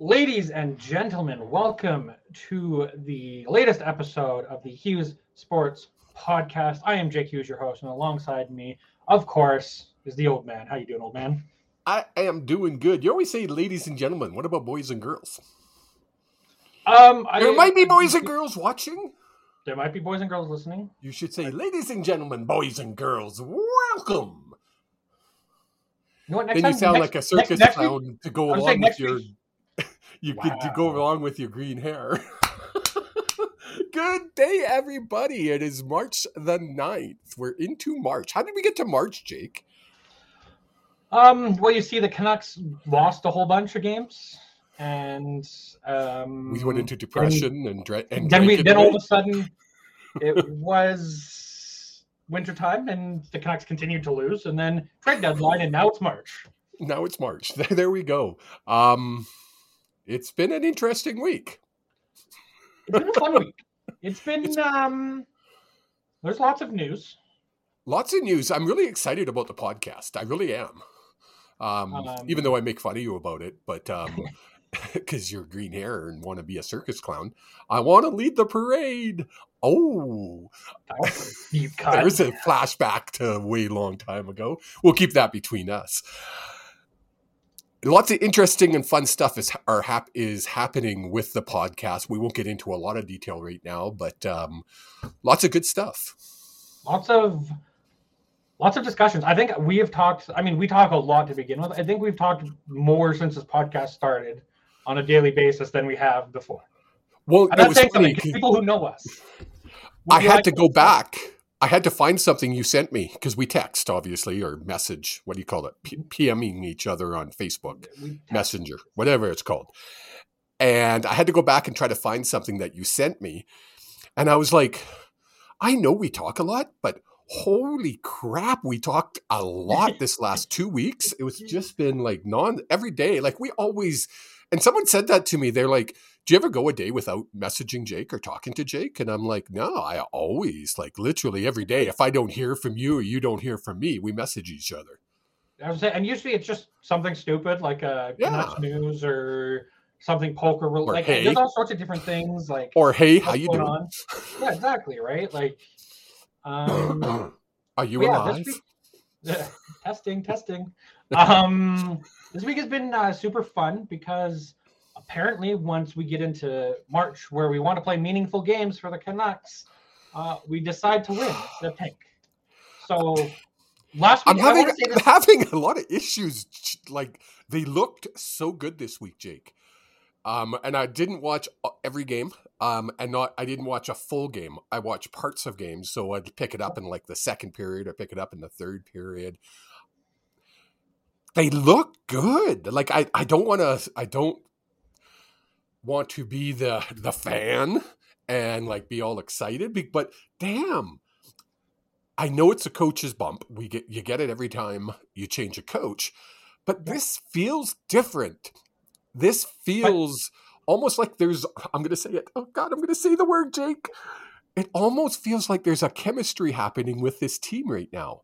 Ladies and gentlemen, welcome to the latest episode of the Hughes Sports Podcast. I am Jake Hughes, your host, and alongside me, of course, is the old man. How you doing, old man? I am doing good. You always say ladies and gentlemen. What about boys and girls? Um, There I, might be boys and girls watching. There might be boys and girls listening. You should say, ladies and gentlemen, boys and girls, welcome. You know what? Next then you time, sound next- like a circus next clown to go along with your. week- you could to go Wow. along with your green hair. Good day, everybody. It is March the 9th. We're into March. How did we get to March, Jake? Um, well, you see, the Canucks lost a whole bunch of games, and um, We went into depression and, dra- and then we then all of a sudden it was wintertime and the Canucks continued to lose, and then trade deadline, and now it's March. now it's March. There we go. Um, it's been an interesting week. It's been a fun week. It's been um, there's lots of news. Lots of news. I'm really excited about the podcast. I really am. Um, Um, even though I make fun of you about it, but um, because you're green hair and want to be a circus clown, I want to lead the parade. Oh, there's a flashback to a way long time ago. We'll keep that between us. Lots of interesting and fun stuff is are hap- is happening with the podcast. We won't get into a lot of detail right now, but um, lots of good stuff. lots of lots of discussions. I think we have talked. I mean, we talk a lot to begin with. I think we've talked more since this podcast started on a daily basis than we have before. Well, I'm not saying funny something 'cause 'cause- people who know us. I had like, to go back. I had to find something you sent me because we text, obviously, or message. What do you call it? P- PMing each other on Facebook, Messenger, whatever it's called. And I had to go back and try to find something that you sent me. And I was like, I know we talk a lot, but holy crap, we talked a lot this last two weeks. It was just been like non every day. Like we always, and someone said that to me. They're like, do you ever go a day without messaging Jake or talking to Jake? And I'm like, no, I always, like literally every day. If I don't hear from you or you don't hear from me, we message each other. I was saying, and usually it's just something stupid like a Yeah. News or something poker. Or, like hey. there's all sorts of different things. Like Or hey, how you doing? on? Yeah, exactly. Right. Like, um, Are you But yeah, alive? week- testing, testing. Um, this week has been uh, super fun because apparently, once we get into March, where we want to play meaningful games for the Canucks, uh, we decide to win instead of tank. So last week, I'm having want to say I'm having a lot of issues. Like they looked so good this week, Jake. Um, and I didn't watch uh, every game. Um, and not I didn't watch a full game. I watched parts of games, so I'd pick it up in like the second period or pick it up in the third period. They look good. Like I, I don't want to. I don't want to be the the fan and like be all excited. be- But damn, I know it's a coach's bump. We get you get it every time you change a coach, but this feels different. This feels almost like there's. I'm going to say it. Oh God, I'm going to say the word, Jake. It almost feels like there's a chemistry happening with this team right now.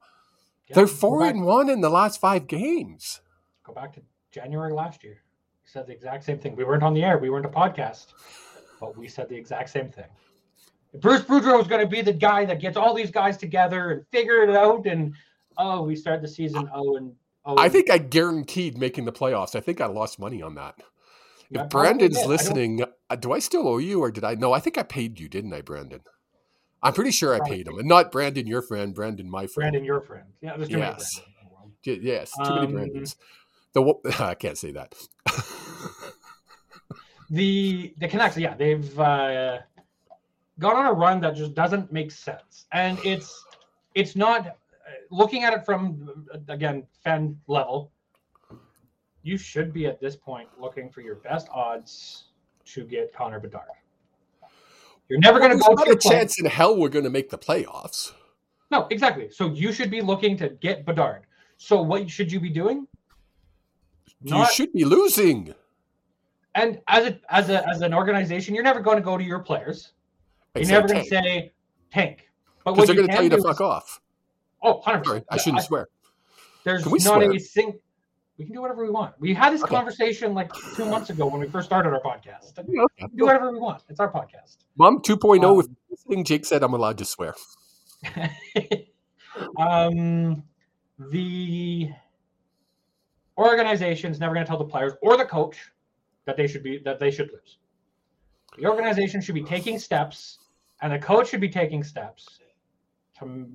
Yeah, They're four and one in the last five games. Go back to January last year. Said the exact same thing. We weren't on the air. We weren't a podcast, but we said the exact same thing. Bruce Boudreau was going to be the guy that gets all these guys together and figure it out. And oh, we start the season oh and oh. I think I guaranteed making the playoffs. I think I lost money on that. If Brandon's did. I listening, uh, do I still owe you or did I? No, I think I paid you, didn't I, Brandon? I'm pretty sure I paid him. And not Brandon, your friend, Brandon, my friend. Brandon, your friend. Yeah, there's too many Yes. Brandons in the world. Y- Yes, too many Um, Brandons. The I can't say that. the the Canucks, yeah, they've uh, gone on a run that just doesn't make sense, and it's it's not uh, looking at it from again fan level. You should be at this point looking for your best odds to get Connor Bedard. You're never going to go not to a play- chance in hell we're going to make the playoffs. No, exactly. So you should be looking to get Bedard. So what should you be doing? You should be losing. and as a as a as an organization, you're never going to go to your players. You're never going to say tank. But because what they're going to tell you to fuck is, off. oh, 100%. Sorry, I shouldn't swear. There's not swear? a. We can do whatever we want. We had this Okay. conversation like two months ago when we first started our podcast. We Okay. can do whatever we want. It's our podcast. Mom 2.0, Um, if listening, Jake said I'm allowed to swear. um, the organization's never going to tell the players or the coach that they should be that they should lose. The organization should be taking steps, and the coach should be taking steps to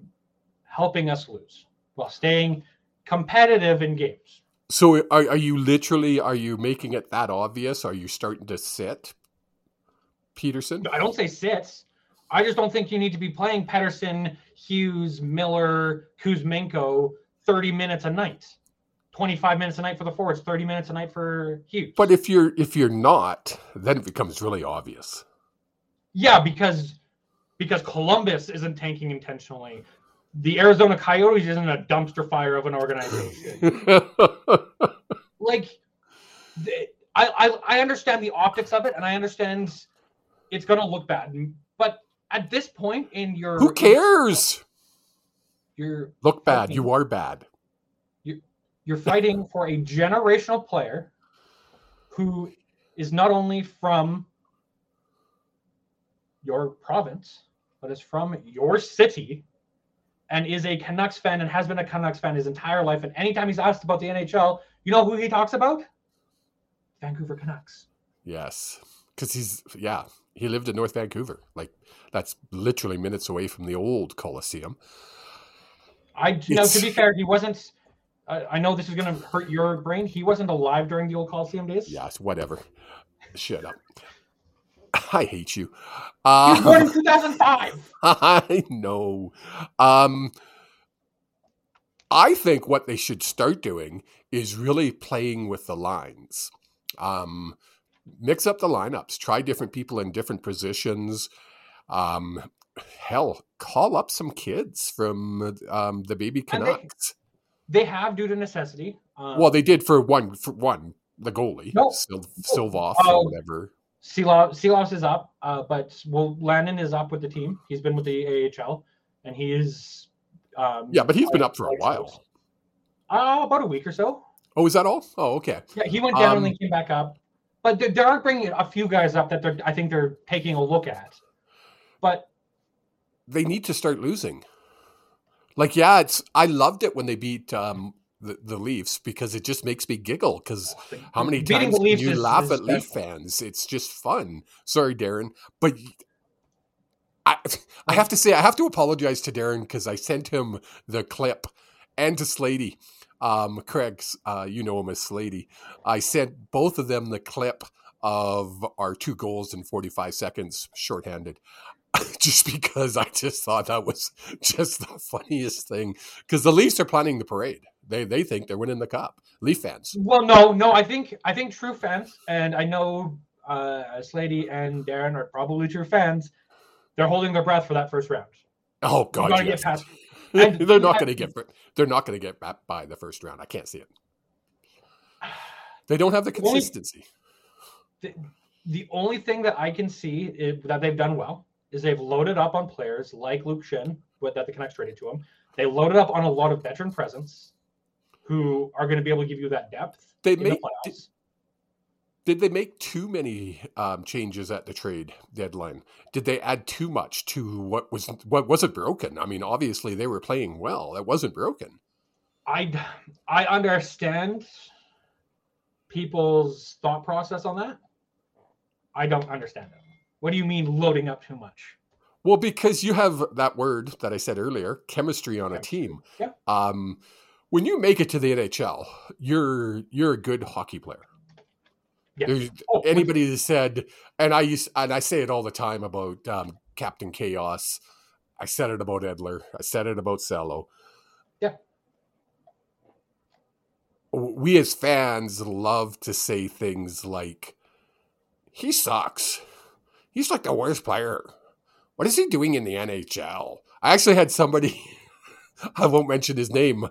helping us lose while staying competitive in games. So are, are you literally, are you making it that obvious? Are you starting to sit, Pettersson? I don't say sits. I just don't think you need to be playing Pettersson, Hughes, Miller, Kuzmenko 30 minutes a night. 25 minutes a night for the forwards, 30 minutes a night for Hughes. But if you're if you're not, then it becomes really obvious. yeah, because because Columbus isn't tanking intentionally. The Arizona Coyotes isn't a dumpster fire of an organization. like I, I I understand the optics of it and I understand it's gonna look bad. But at this point in your Who cares? You're Look bad. You are bad. You're fighting for a generational player who is not only from your province, but is from your city and is a Canucks fan and has been a Canucks fan his entire life. And anytime he's asked about the NHL, you know who he talks about? Vancouver Canucks. Yes, because he's yeah he lived in North Vancouver. Like that's literally minutes away from the old Coliseum. I now to be fair, he wasn't. I I know this is going to hurt your brain. He wasn't alive during the old Coliseum days. Yes, whatever. Shut up. I hate you. He was born in Uh, 2005. I know. Um, I think what they should start doing is really playing with the lines. Um, mix up the lineups, try different people in different positions. Um, hell, call up some kids from um, the baby Canucks. They have due to necessity. Um, well, they did for one for one the goalie, No. Sil- Silvoff Oh. or whatever. Seelow Silovs is up, uh, but well, Landon is up with the team. He's been with the AHL, and he is. Um, Yeah, but he's been up for a while. Uh, about a week or so. Oh, is that all? Oh, okay. Yeah, he went down Um, and then came back up. But they, they are bringing a few guys up that they're, I think they're taking a look at. But they need to start losing. Like, yeah, it's I loved it when they beat um, the the Leafs because it just makes me giggle. Because how many beating times you is- laugh is at Leaf fans? It's just fun. Sorry, Darren, but I I have to say I have to apologize to Darren because I sent him the clip and to Slady. Um, Craig's, uh, you know him as Slady. I sent both of them the clip of our two goals in 45 seconds shorthanded just because I just thought that was just the funniest thing. Because the Leafs are planning the parade. They they think they're winning the cup. Leaf fans. well, no, no, I think I think true fans, and I know uh, Slady and Darren are probably true fans. They're holding their breath for that first round. Oh God, gotta yes. get past. and- they're not going to get. They're not going to get back by the first round. I can't see it. They don't have the Only- consistency. the only thing that I can see is, that they've done well is they've loaded up on players like Luke Schenn, with that the Canucks traded to him. They loaded up on a lot of veteran presence who are going to be able to give you that depth They in the playoffs. Did they make too many um, changes at the trade deadline? Did they add too much to what was what wasn't broken? I mean, obviously they were playing well. That wasn't broken. I I understand people's thought process on that. I don't understand it. What do you mean loading up too much? Well, because you have that word that I said earlier, chemistry on a team. yeah. Um, when you make it to the NHL, you're you're a good hockey player. Yeah. There's Oh, anybody that said, and I used and I say it all the time about um, Captain Chaos. I said it about Edler. I said it about Cello. Yeah. We as fans love to say things like, "He sucks. He's like the worst player. What is he doing in the NHL?" I actually had somebody. I won't mention his name,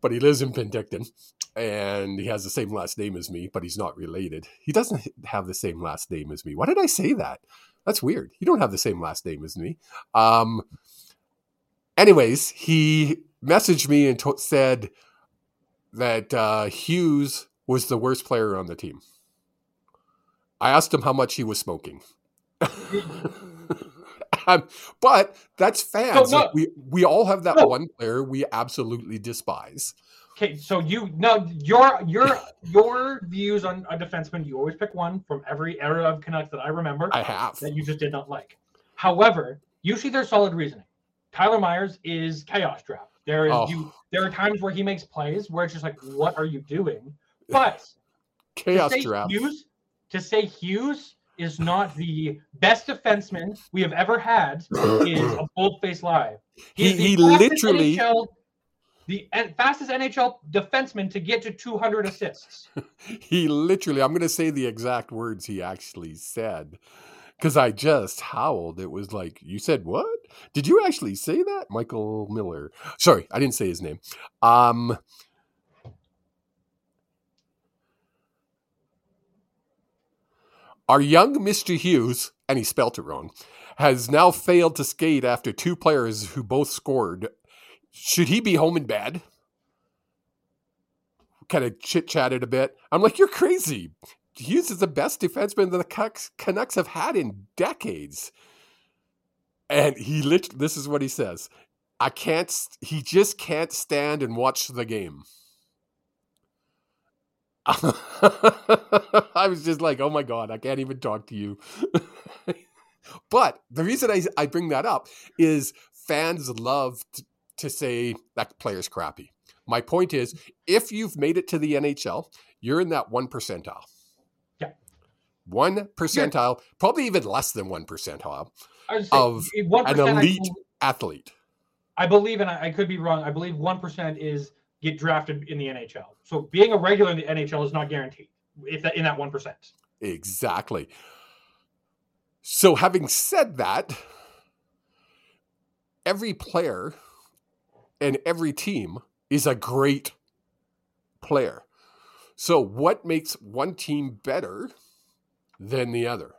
but he lives in Penticton and he has the same last name as me, but he's not related. He doesn't have the same last name as me. Why did I say that? That's weird. You don't have the same last name as me. Um, anyways, he messaged me and said, that uh, Hughes was the worst player on the team. I asked him how much he was smoking. Um, but that's fans. So, no- Like, we we all have that No. one player we absolutely despise. Okay, so you no your your your views on a defenseman, you always pick one from every era of Canucks that I remember I have. that you just did not like. However, usually there's solid reasoning. Tyler Myers is chaos draft. There is Oh. you there are times where he makes plays where it's just like, what are you doing? But Chaos to draft. Hughes, to say Hughes is not the best defenseman we have ever had is a bold-faced lie. He the he literally NHL the fastest NHL defenseman to get to 200 assists. he literally i'm going to say the exact words he actually said because i just howled. It was like you said what? Did you actually say that? Michael miller. Sorry i didn't say his name. Um our young mr hughes and he spelt it wrong has now failed to skate after two players who both scored should he be home in bed kind of chit chatted a bit. I'm like, you're crazy. Hughes is the best defenseman the Canucks, have had in decades. And he lit. This is what he says. I can't. He just can't stand and watch the game. I was just like, oh my god, I can't even talk to you. but the reason I, I bring that up is fans love t- to say that player's crappy. My point is, if you've made it to the NHL, you're in that one percentile. Yeah. One percentile, probably even less than one percentile Of 1% an I elite- athlete. I believe, and I, I could be wrong. I believe one percent is get drafted in the NHL. So being a regular in the NHL is not guaranteed. If that in that one percent. Exactly. So, having said that, every player and every team is a great player. So, what makes one team better than the other?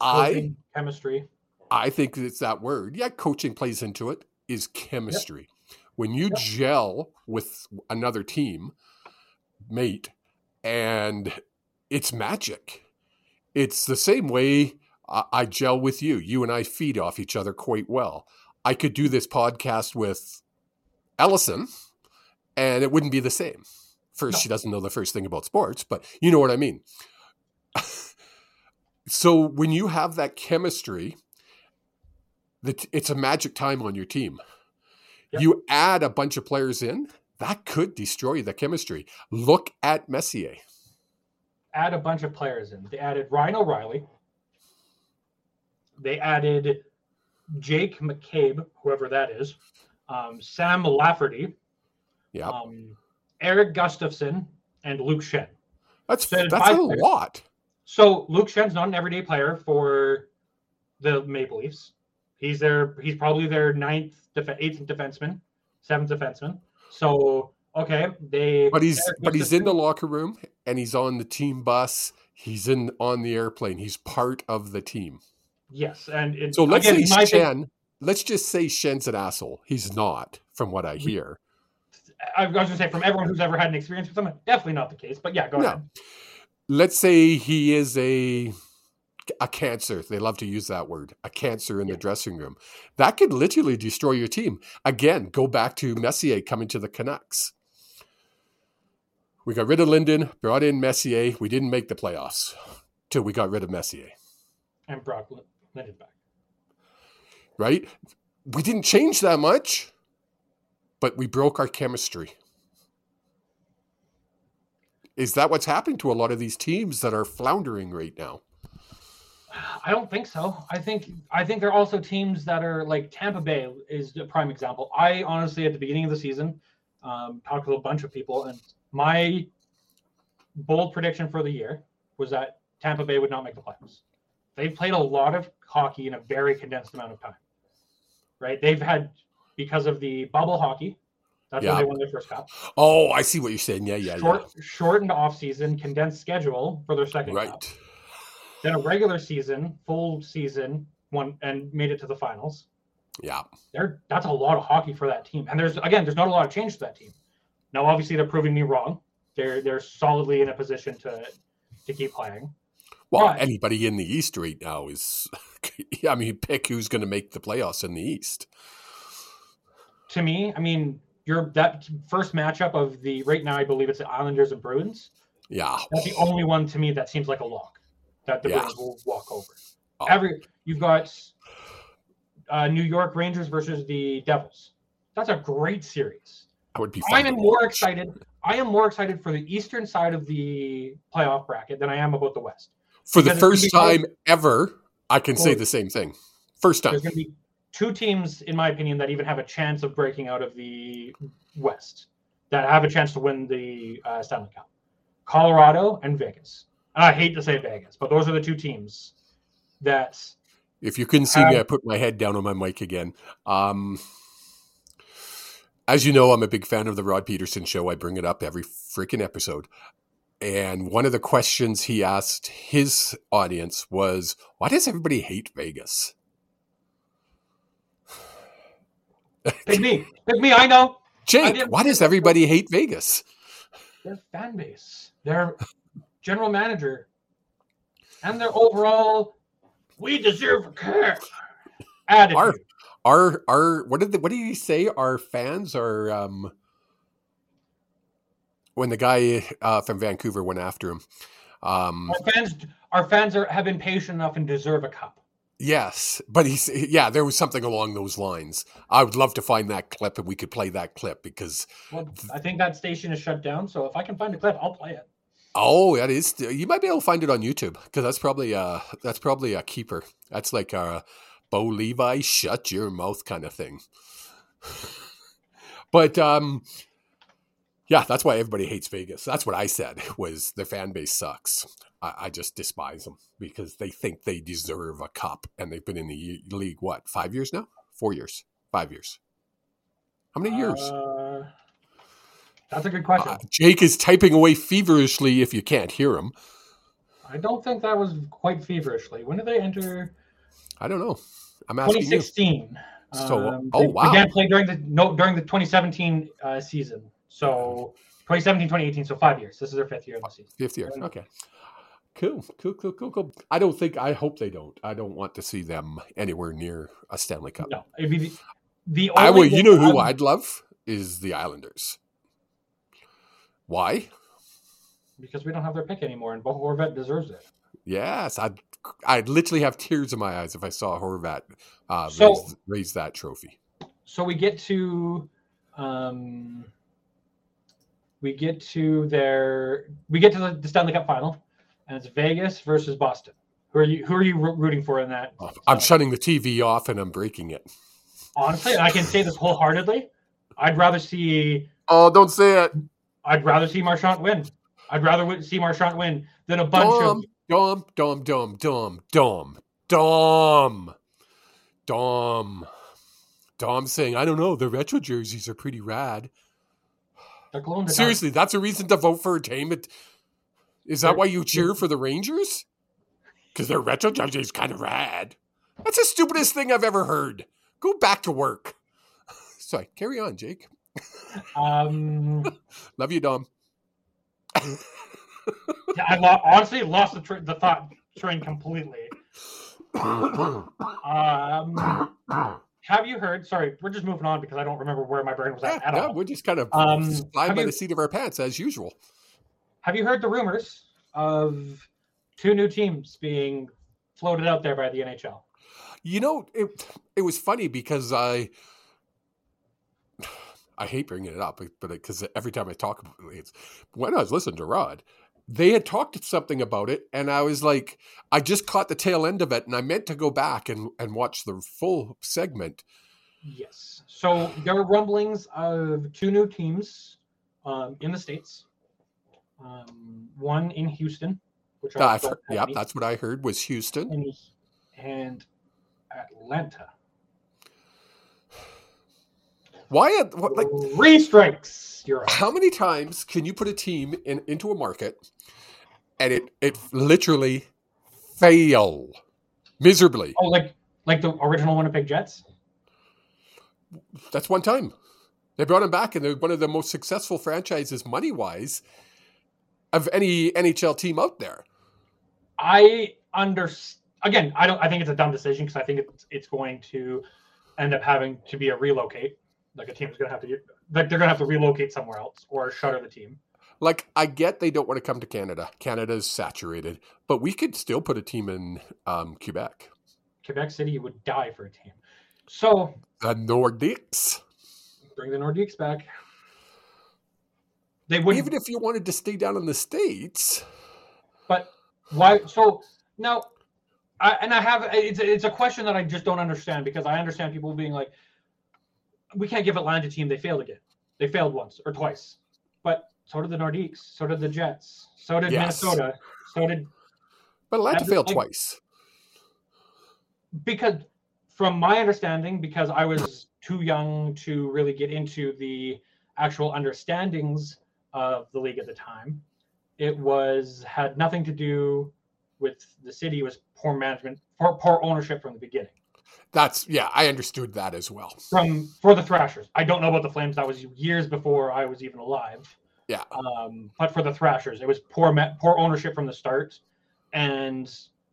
I chemistry. I think it's that word. Yeah, coaching plays into it. Is chemistry. When you gel with another team mate, and it's magic. It's the same way I, I gel with you. You and I feed off each other quite well. I could do this podcast with Ellison, and it wouldn't be the same. First, No. she doesn't know the first thing about sports, but you know what I mean. so when you have that chemistry, that it's a magic time on your team. Yep. You add a bunch of players in, that could destroy the chemistry. Look at Messier. Add a bunch of players in. They added Ryan O'Reilly. They added Jake McCabe, whoever that is. Um, Sam Lafferty. Yeah, Um, Erik Gustafsson and Luke Schenn. that's so that's a players. lot. So Luke Schenn's not an everyday player for the Maple Leafs. He's their he's probably their ninth, def- eighth defenseman, seventh defenseman. So okay, they But he's but he's in the locker room and he's on the team bus. He's in on the airplane. He's part of the team. yes, and it, So let's again, say my thing- Schenn. Let's just say Schenn's an asshole. He's not, from what I hear. I was gonna say from everyone who's ever had an experience with him, definitely not the case. But yeah, go No. ahead. Let's say he is a a cancer. They love to use that word. A cancer in the dressing room. That could literally destroy your team. Again, go back to Messier coming to the Canucks. We got rid of Linden, brought in Messier. We didn't make the playoffs till we got rid of Messier. And Brock Lin- Lindenback. right? We didn't change that much, but we broke our chemistry. Is that what's happening to a lot of these teams that are floundering right now? I don't think so. I think I think there are also teams that are like Tampa Bay is a prime example. I honestly, at the beginning of the season, um, talked to a bunch of people, and my bold prediction for the year was that Tampa Bay would not make the playoffs. They've played a lot of hockey in a very condensed amount of time. Right? They've had because of the bubble hockey. That's Yeah. when they won their first cup. Oh, I see what you're saying. Yeah, yeah, Short, shortened off season, condensed schedule for their yeah. second cup Right. Then a regular season, full season, one and made it to the finals. Yeah. There, that's a lot of hockey for that team. And there's again, there's not a lot of change to that team. Now, obviously, they're proving me wrong. They're they're solidly in a position to to keep playing. Well, But- anybody in the East right now is. I mean, pick who's going to make the playoffs in the East. To me, I mean, you're that first matchup of the right now. I believe it's the Islanders and Bruins. Yeah. That's the only one to me that seems like a lock that the Yeah. Bruins will walk over. Oh. Every you've got uh, New York Rangers versus the Devils. That's a great series. I would be. I'm more excited. I am more excited for the eastern side of the playoff bracket than I am about the west. For the because gonna first close. time ever, I can say the same thing. First time. There's going to be two teams, in my opinion, that even have a chance of breaking out of the west, that have a chance to win the uh, Stanley Cup: Colorado and Vegas. And I hate to say Vegas, but those are the two teams that If you couldn't see me, Um, I put my head down on my mic again. Um, as you know, I'm a big fan of the Rod Pedersen show. I bring it up every freaking episode. And one of the questions he asked his audience was, Why does everybody hate Vegas? pick me, pick me. I know Jake, didn't why does everybody hate Vegas? their fan base, their general manager, and their overall "we deserve a care" attitude. Our, our, our, what did the, what did he say? Our fans are, um, when the guy uh, from Vancouver went after him. Um, Our fans, our fans are have been patient enough and deserve a cup. Yes, but he's yeah, there was something along those lines. I would love to find that clip and we could play that clip because Well, I think that station is shut down. So if I can find a clip, I'll play it. Oh, that is you might be able to find it on YouTube because that's probably uh that's probably a keeper. That's like a Bo Levi shut your mouth kind of thing. but um yeah, that's why everybody hates Vegas. That's what I said was their fan base sucks. I, I just despise them because they think they deserve a cup, and they've been in the league what five years now, four years, five years. How many years? Uh, that's a good question. Uh, Jake is typing away feverishly. If you can't hear him, I don't think that was quite feverishly. When did they enter? I don't know. I'm asking you. 2016. So, Um, oh, wow. Began playing during the no during the 2017 uh, season. So 2017, 2018. So five years. This is their fifth year in the season. Fifth year. Okay. Cool. Cool. Cool. Cool. Cool. I don't think. I hope they don't. I don't want to see them anywhere near a Stanley Cup. No, it'd be the, the I only would. You know who I'd love is the Islanders. Why? because we don't have their pick anymore, and Bo Horvat deserves it. Yes, I'd. I'd literally have tears in my eyes if I saw Horvat uh, So- raise, raise that trophy. So we get to, um, we get to their, we get to the, the Stanley Cup final, and it's Vegas versus Boston. Who are you? Who are you rooting for in that? Oh, I'm shutting the TV off and I'm breaking it. Honestly, I can say this wholeheartedly. I'd rather see, Oh, don't say it. I'd rather see Marchand win. I'd rather see Marchand win than a bunch of Dom, Dom, Dom, Dom, Dom, Dom, Dom, Dom saying, I don't know, the retro jerseys are pretty rad. they're glow in the. Seriously, that's a reason to vote for Entertainment. Is that They're- why you cheer for the Rangers? Because their retro jerseys kind of rad. That's the stupidest thing I've ever heard. Go back to work. Sorry, carry on, Jake. Um, Love you, Dom. I lo- honestly lost the, tr- the thought train completely. Um, have you heard? Sorry, we're just moving on because I don't remember where my brain was Yeah, at at no, all. we're just kind of Um, flying by you- the seat of our pants as usual. Have you heard the rumors of two new teams being floated out there by the NHL? You know, it it was funny because I I hate bringing it up, but because every time I talk about it, it's when I was listening to Rod, they had talked something about it, and I was like, I just caught the tail end of it, and I meant to go back and and watch the full segment. Yes. So there were rumblings of two new teams um, in the states. Um, one in Houston, which I I've heard, have yep, that's what I heard was Houston. and, and Atlanta. Why? What, like, Three strikes. You're up. how many times can you put a team in into a market and it it literally fail miserably? Oh, like like the original Winnipeg Jets. That's one time. They brought him back, and they're one of the most successful franchises money wise of any NHL team out there. I understand. Again, I don't. I think it's a dumb decision because I think it's it's going to end up having to be a relocate. Like a team is going to have to get, like they're going to have to relocate somewhere else or shutter the team. Like I get they don't want to come to Canada. Canada is saturated, but we could still put a team in um, Quebec. Quebec City would die for a team. So The Nordiques. bring the Nordiques back. They would Even if you wanted to stay down in the states, But why? So now, I, and I have it's it's a question that I just don't understand because I understand people being like, we can't give Atlanta team. They failed again. They failed once or twice, but so did the Nordiques. So did the Jets. So did Yes. Minnesota. So did but Atlanta failed like- twice. because from my understanding, because I was too young to really get into the actual understandings of the league at the time, it was had nothing to do with the city. It was poor management, poor, poor ownership from the beginning. That's yeah, I understood that as well. From for the Thrashers, I don't know about the Flames. That was years before I was even alive. Yeah. Um, but for the Thrashers, it was poor poor ownership from the start, and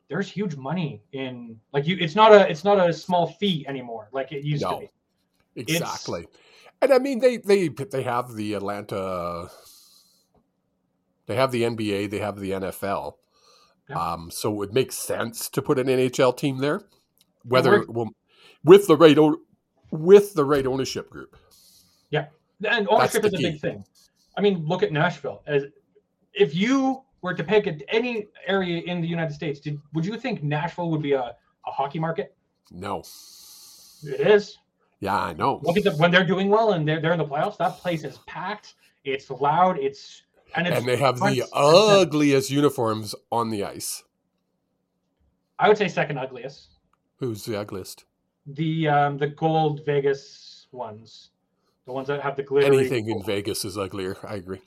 there's huge money in like you. It's not a it's not a small fee anymore like it used No. to be. Exactly. And I mean they they they have the Atlanta they have the NBA, they have the NFL. Yeah. Um so it would make sense to put an NHL team there whether we're- with the right o- with the right ownership group. Yeah, and ownership is a key. big thing. I mean, look at Nashville. As if you were to pick any area in the United States, did, would you think Nashville would be a, a hockey market? No. It is. Yeah, I know. Look at the when they're doing well and they're they're in the playoffs. That place is packed. It's loud. It's and it's. And they have the ugliest uniforms on the ice. I would say second ugliest. Who's the ugliest? The um the gold Vegas ones, the ones that have the glittery. Anything in Vegas is uglier. I agree.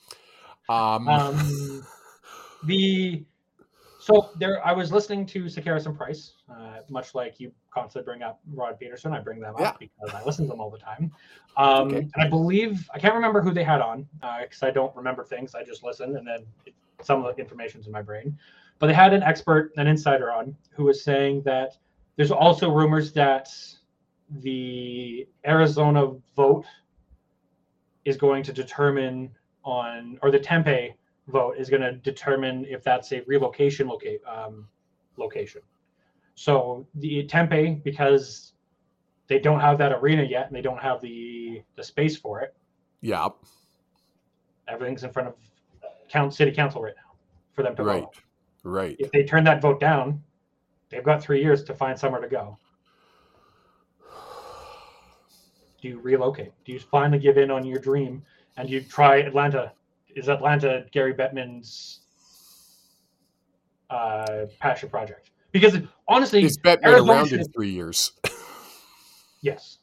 Um, Um, the so there, I was listening to Sakaris and Price, uh, much like you constantly bring up Rod Pedersen. I bring them Yeah. up because I listen to them all the time. Um, Okay. And I believe I can't remember who they had on because I don't remember things. I just listen, and then it, some of the information's in my brain. But they had an expert, an insider on, who was saying that there's also rumors that the Arizona vote is going to determine on, or the Tempe vote is going to determine if that's a relocation locate um, location. So the Tempe, because they don't have that arena yet and they don't have the the space for it, yeah, everything's in front of count city council right now for them to right, vote. right. If they turn that vote down, they've got three years to find somewhere to go. Do you relocate? Do you finally give in on your dream and you try Atlanta? Is Atlanta Gary Bettman's uh, passion project? Because honestly, Is Bettman Arizona around in three years? yes,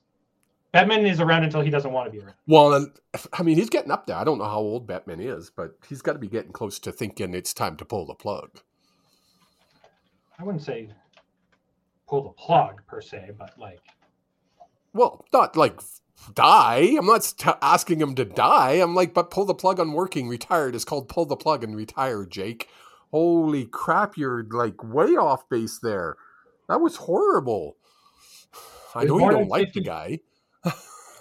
Bettman is around until he doesn't want to be around. Well, I mean, he's getting up there. I don't know how old Bettman is, but he's got to be getting close to thinking it's time to pull the plug. I wouldn't say pull the plug per se, but like Well, not like die. I'm not st- asking him to die. I'm like, but pull the plug on working. Retired is called pull the plug and retire, Jake. Holy crap, you're like way off base there. That was horrible. I know you don't like 50 the guy.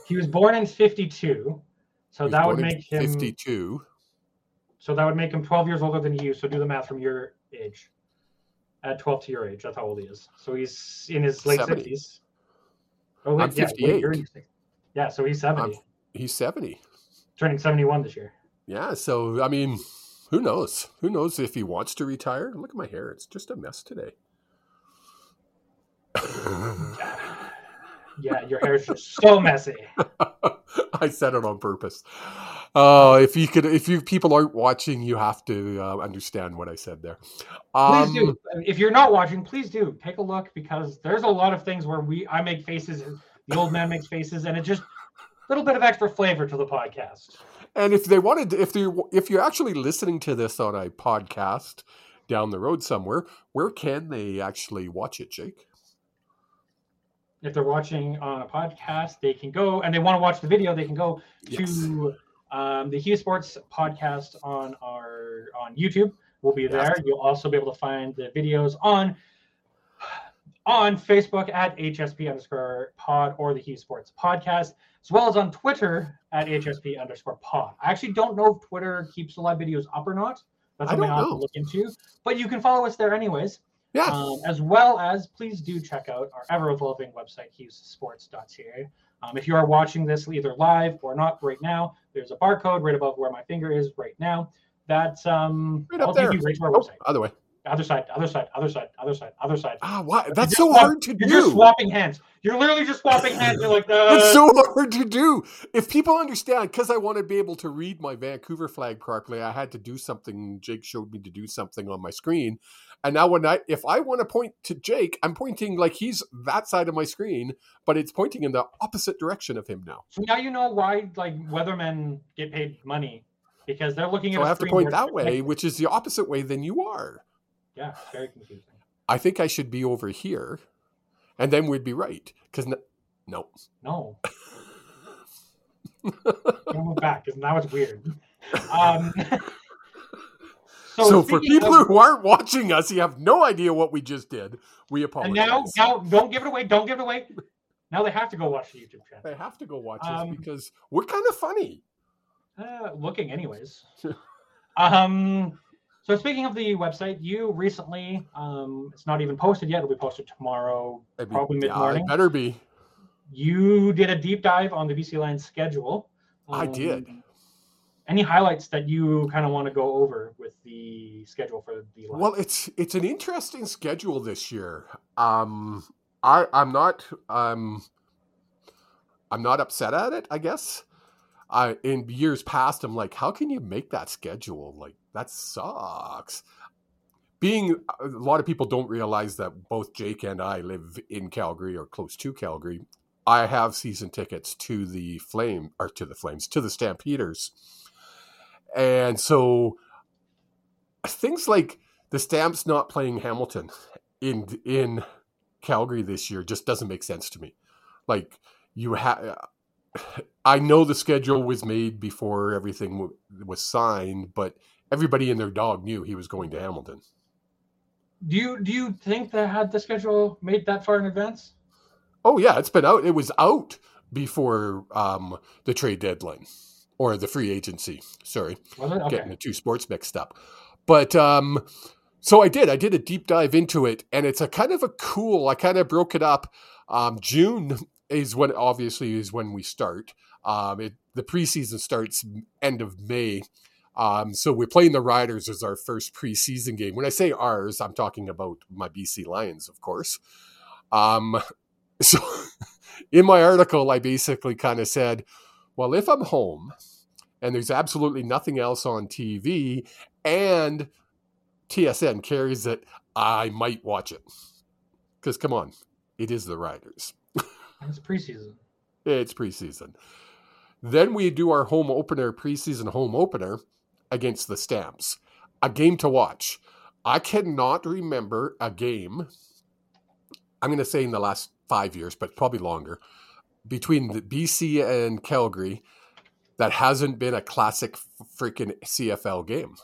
he was born in 52 so that would make him 52. so that would make him 12 years older than you so do the math from your age add 12 to your age that's how old he is so he's in his late 70. 60s oh, I'm wait, yeah, wait, 58. you're in your 60s. yeah so he's 70 I'm- He's 70. turning 71 this year Yeah, so I mean, who knows? Who knows if he wants to retire? Look at my hair; it's just a mess today. Yeah your hair's just so messy I said it on purpose. Uh, if you could, if you people aren't watching, you have to uh, understand what I said there. please Um, do if you're not watching please do take a look because there's a lot of things where we i make faces the old man makes faces and it just a little bit of extra flavor to the podcast And if they wanted, if they, if you're actually listening to this on a podcast down the road somewhere, where can they actually watch it, Jake? If they're watching on a podcast, they can go and they want to watch the video, they can go Yes. to um, the Hughes Sports podcast on our on YouTube. We'll be there. Yes. You'll also be able to find the videos on on Facebook at HSP underscore pod or the Hughes Sports podcast, as well as on Twitter at HSP underscore pod. I actually don't know if Twitter keeps the live videos up or not. That's I something I'll have to look into. But you can follow us there anyways. Yeah. Um, as well as please do check out our ever evolving website, hughessports.ca. Um, if you are watching this either live or not right now, there's a barcode right above where my finger is right now. That's um, Right up I'll take there. you right to our Oh, website. other way. Other side, other side, other side, other side, other side. Ah, why? That's so swap- hard to do. You're just swapping hands. You're literally just swapping hands. You're like, uh, It's so hard to do. If people understand, because I want to be able to read my Vancouver flag properly, I had to do something. Jake showed me to do something on my screen, and now when I, if I want to point to Jake, I'm pointing like he's that side of my screen, but it's pointing in the opposite direction of him now. so now you know why like weathermen get paid money because they're looking So at. I a have to screen point that way, which is the opposite way than you are. Yeah, very confusing. I think I should be over here, and then we'd be right. Because no, no, No. Move back because now it's weird. Um, So, for people of- who aren't watching us, you have no idea what we just did. We and apologize. now, now, don't give it away. Don't give it away. Now they have to go watch the YouTube channel. They have to go watch Um, us because we're kind of funny. Uh, looking, anyways. um, so speaking of the website, you recently, um, it's not even posted yet. It'll be posted tomorrow, probably mid morning. it better be. you did a deep dive on the BC Lions schedule. I did. Any highlights that you kind of want to go over with the schedule for the Lions? Well, it's it's an interesting schedule this year. Um, I I'm not um I'm not upset at it. I guess. I in years past, I'm like, how can you make that schedule? Like that sucks. Being a lot of people don't realize that both Jake and I live in Calgary or close to Calgary. I have season tickets to the Flame or to the Flames to the Stampeders, and so things like the Stamps not playing Hamilton in in Calgary this year just doesn't make sense to me. Like you have, I know the schedule was made before everything w- was signed, but everybody and their dog knew he was going to Hamilton. do you do you think they had the schedule made that far in advance? Oh yeah, it's been out. It was out before um, the trade deadline or the free agency. Sorry. Okay. getting the two sports mixed up. But um so I did. I did a deep dive into it and it's a kind of a cool, I kind of broke it up. Um June is when obviously is when we start. Um it the preseason starts end of May. Um so we're playing the Riders as our first preseason game. When I say ours, I'm talking about my BC Lions, of course. Um so in my article I basically kind of said, well, if I'm home and there's absolutely nothing else on TV, and TSN carries it, I might watch it. Because come on, it is the Riders. It's preseason. It's preseason. Then we do our home opener, preseason home opener against the Stamps. A game to watch. I cannot remember a game, I'm going to say in the last five years, but probably longer, between the BC and Calgary that hasn't been a classic freaking CFL game.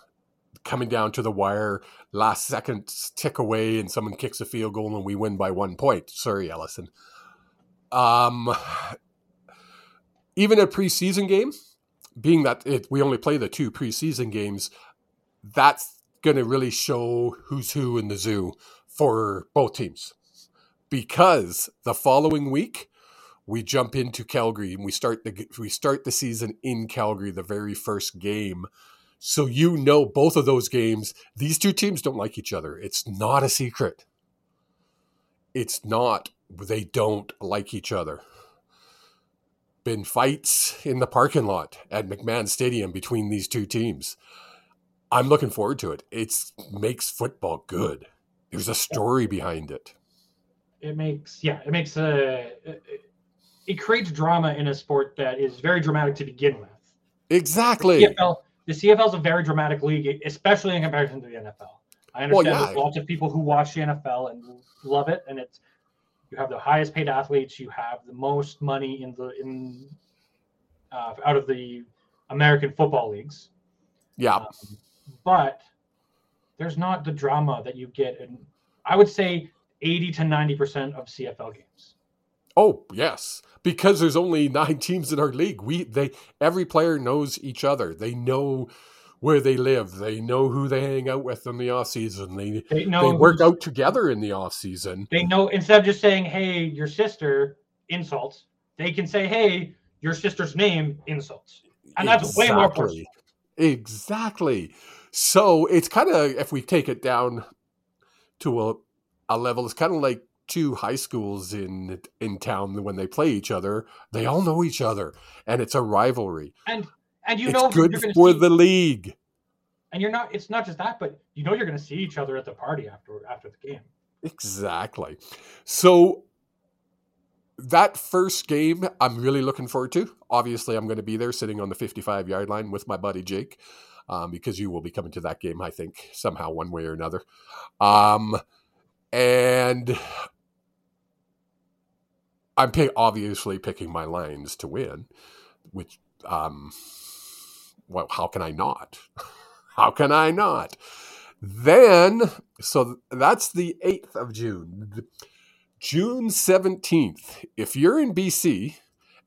Coming down to the wire, last second tick away, and someone kicks a field goal, and we win by one point. Sorry, Ellison. Um, even a preseason game, being that it, we only play the two preseason games, that's going to really show who's who in the zoo for both teams. Because the following week, we jump into Calgary and we start the we start the season in Calgary, the very first game. So you know both of those games, these two teams don't like each other. It's not a secret. It's not. They don't like each other. Been fights in the parking lot at McMahon Stadium between these two teams. I'm looking forward to it. It makes football good. There's a story behind it. It makes yeah, it makes a it, it creates drama in a sport that is very dramatic to begin with. Exactly. CFL, the CFL is a very dramatic league, especially in comparison to the NFL. I understand yeah. there's lots of people who watch the NFL and love it, and it's You have the highest paid athletes. You have the most money in the in uh, out of the American football leagues. Yeah. Um, but there's not the drama that you get in. I would say 80 to 90 percent of CFL games. Oh yes, because there's only nine teams in our league. We they every player knows each other. They know where they live. They know who they hang out with in the off season. They They know they work out together in the off season. They know instead of just saying, "Hey, your sister," insults. They can say, "Hey, your sister's name," insults, and that's way more personal. Exactly. So it's kind of if we take it down to a a level, it's kind of like two high schools in in town when they play each other. They all know each other, and it's a rivalry. And and you it's know good you're for see, the league. and you're not. It's not just that, but you know you're going to see each other at the party after after the game. Exactly. So that first game, I'm really looking forward to. Obviously, I'm going to be there sitting on the 55 yard line with my buddy Jake, um, because you will be coming to that game, I think, somehow, one way or another. Um, and I'm pick, obviously picking my Lions to win, which, um, well, how can I not? how can I not? Then, so that's the 8th of June. June 17th. If you're in BC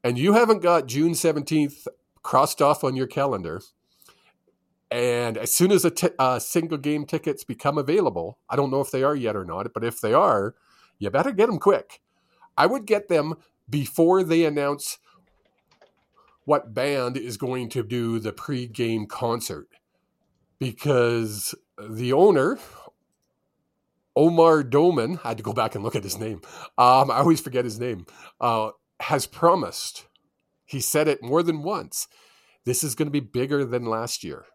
and you haven't got June 17th crossed off on your calendar, and as soon as a uh, single game tickets become available, I don't know if they are yet or not, but if they are, you better get them quick. I would get them before they announce what band is going to do the pre-game concert because the owner Amar Doman, I had to go back and look at his name. Um, I always forget his name. Uh, has promised. He said it more than once. This is going to be bigger than last year.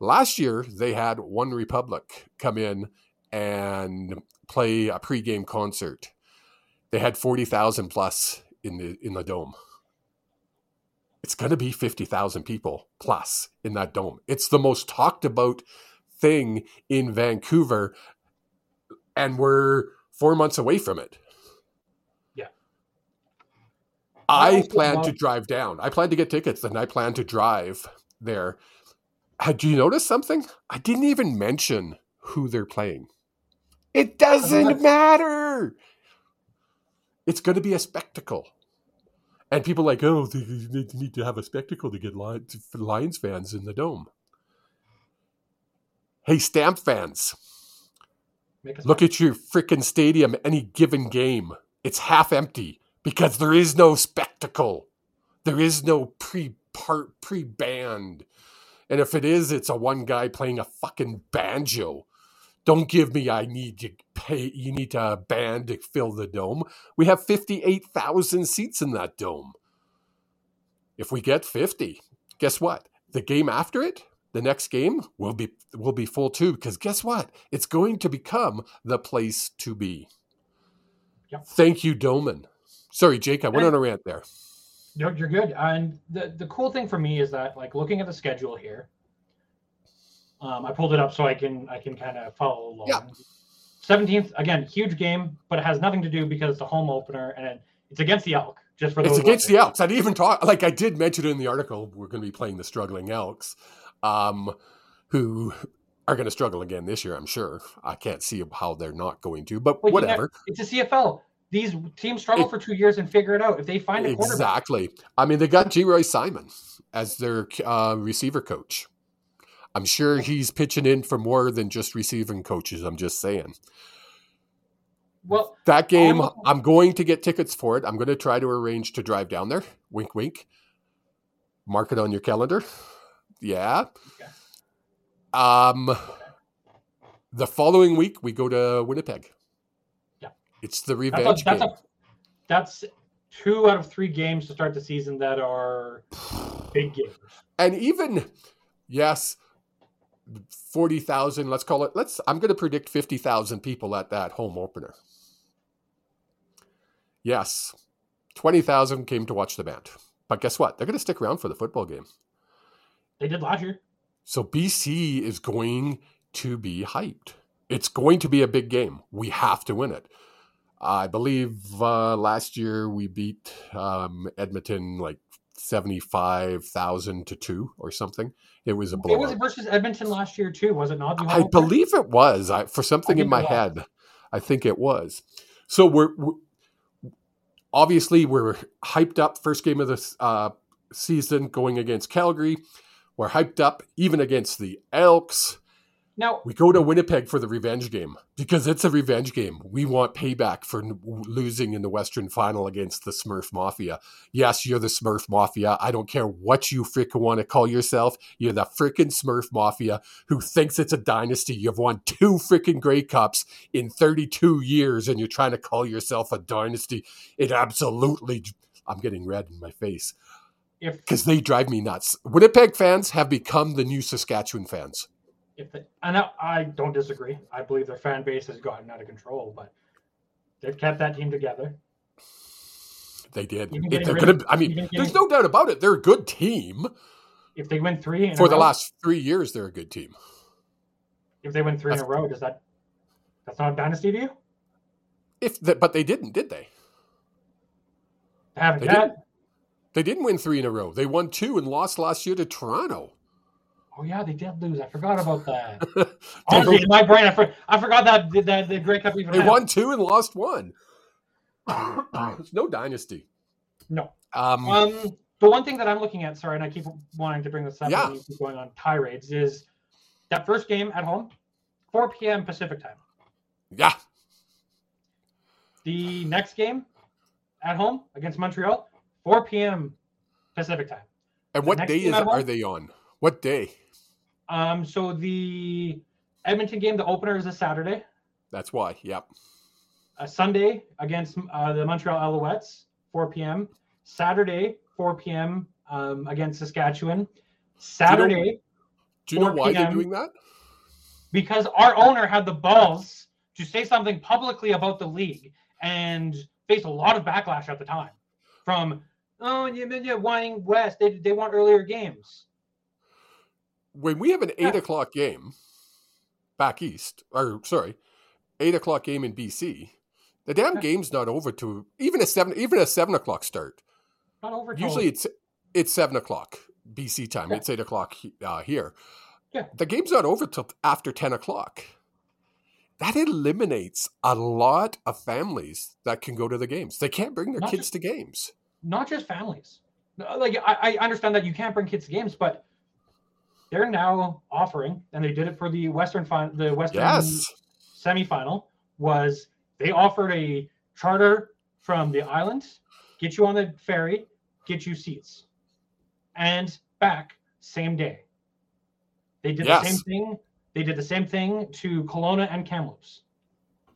Last year they had One Republic come in and play a pregame concert. They had forty thousand plus in the in the dome. It's going to be fifty thousand people plus in that dome. It's the most talked about thing in Vancouver and we're four months away from it. Yeah. I I plan to drive down. I plan to get tickets and I plan to drive there. Had you noticed something? I didn't even mention who they're playing. It doesn't matter. It's going to be a spectacle. And people are like, oh, they they need to have a spectacle to get Lions, fans in the dome. Hey, Stamp fans, Look at your freaking stadium any given game. It's half empty because there is no spectacle. There is no pre part pre band. And if it is, it's a one guy playing a fucking banjo. Don't give me I need to pay you need a band to fill the dome. We have 58,000 seats in that dome. If we get 50, guess what? The game after it, the next game will be will be full too because guess what? It's going to become the place to be. Yep. Thank you, Doman. Sorry, Jake, I went on a rant there. No, you're good. And the the cool thing for me is that like looking at the schedule here, um, I pulled it up so I can I can kind of follow along. Yeah. Seventeenth again, huge game, but it has nothing to do because it's a home opener and it, it's against the Elk. Just for It's those against the. Elks. I didn't even talk like I did mention it in the article. We're going to be playing the struggling Elks, um, who are going to struggle again this year. I'm sure. I can't see how they're not going to, but Well, whatever. It's a CFL. These teams struggle It- for two years and figure it out. If they find a quarterback, Exactly. I mean, they got Geroy Simon as their uh, receiver coach. I'm sure he's pitching in for more than just receiving coaches. I'm just saying. well, That game, I'm- I'm going to get tickets for it. I'm going to try to arrange to drive down there. Wink, wink. Mark it on your calendar. Yeah. Okay. Um, the following week we go to Winnipeg. Yeah. It's the that's revenge a, that's, game. a, that's two out of three games to start the season that are big games. and even yes 40,000 let's call it let's I'm going to predict 50,000 people at that home opener. Yes 20,000 came to watch the band. But guess what? They're going to stick around for the football game. They did last year. so BC is going to be hyped. It's going to be a big game. We have to win it. I believe uh, last year we beat um, Edmonton like seventy-five thousand to two or something. It was a blow. It was versus Edmonton last year too, was it not? I believe it was. I, for something in my head, I think it was. So we're, we're obviously we're hyped up. First game of the uh, season going against Calgary. We're hyped up even against the Elks. Now, We go to Winnipeg for the revenge game because it's a revenge game. We want payback for losing in the Western Final against the Smurf Mafia. Yes, you're the Smurf Mafia. I don't care what you freaking want to call yourself. You're the freaking Smurf Mafia who thinks it's a dynasty. You've won two freaking Grey Cups in 32 years and you're trying to call yourself a dynasty. It absolutely, I'm getting red in my face because they drive me nuts. Winnipeg fans have become the new Saskatchewan fans. If the, and I, I don't disagree. I believe their fan base has gotten out of control, but they've kept that team together. They did. If they're gonna, of- I mean, even there's no doubt about it. They're a good team. If they win three in a For the row- last three years, they're a good team. if they win three in a row, does that that's not a dynasty to you? If the, but they didn't, did they? They haven't They yet. didn't. They didn't win three in a row. They won two and lost last year to Toronto. Oh yeah, they did lose. I forgot about that. Honestly, in my brain, I, for, I forgot that that the Grey Cup even they happened. won two and lost one. No dynasty. No. Um, Um, the one thing that I'm looking at, sorry, and I keep wanting to bring this up, Yeah. and keep going on tirades, is that first game at home, 4 p.m. Pacific time. yeah, The next game at home against Montreal, 4 p.m. Pacific time. and The what day is home? are they on? What day? Um, so the Edmonton game, the opener is a Saturday. That's why. Yep. A Sunday against uh, the Montreal Alouettes, 4 p.m. Saturday, 4 p.m. Um, against Saskatchewan. Saturday, Do you know 4 why they're doing that? because our owner had the balls to say something publicly about the league and faced a lot of backlash at the time from oh you mean you're whining west they, they want earlier games when we have an eight Yeah. o'clock game back east, or sorry, eight o'clock game in BC, the damn Yeah. game's not over to even a seven, even a seven o'clock start. not over Usually it's it's seven o'clock BC time. Yeah. It's eight o'clock uh, here. Yeah. the game's not over till after ten o'clock. That eliminates a lot of families that can go to the games. They can't bring their Not kids just- to games. not just families like I, I understand that you can't bring kids to games but they're now offering and they did it for the western fin- the western Yes, semifinal was they offered a charter from the island, get you on the ferry, get you seats, and back same day. They did the same thing. They did the same thing to Kelowna and Kamloops,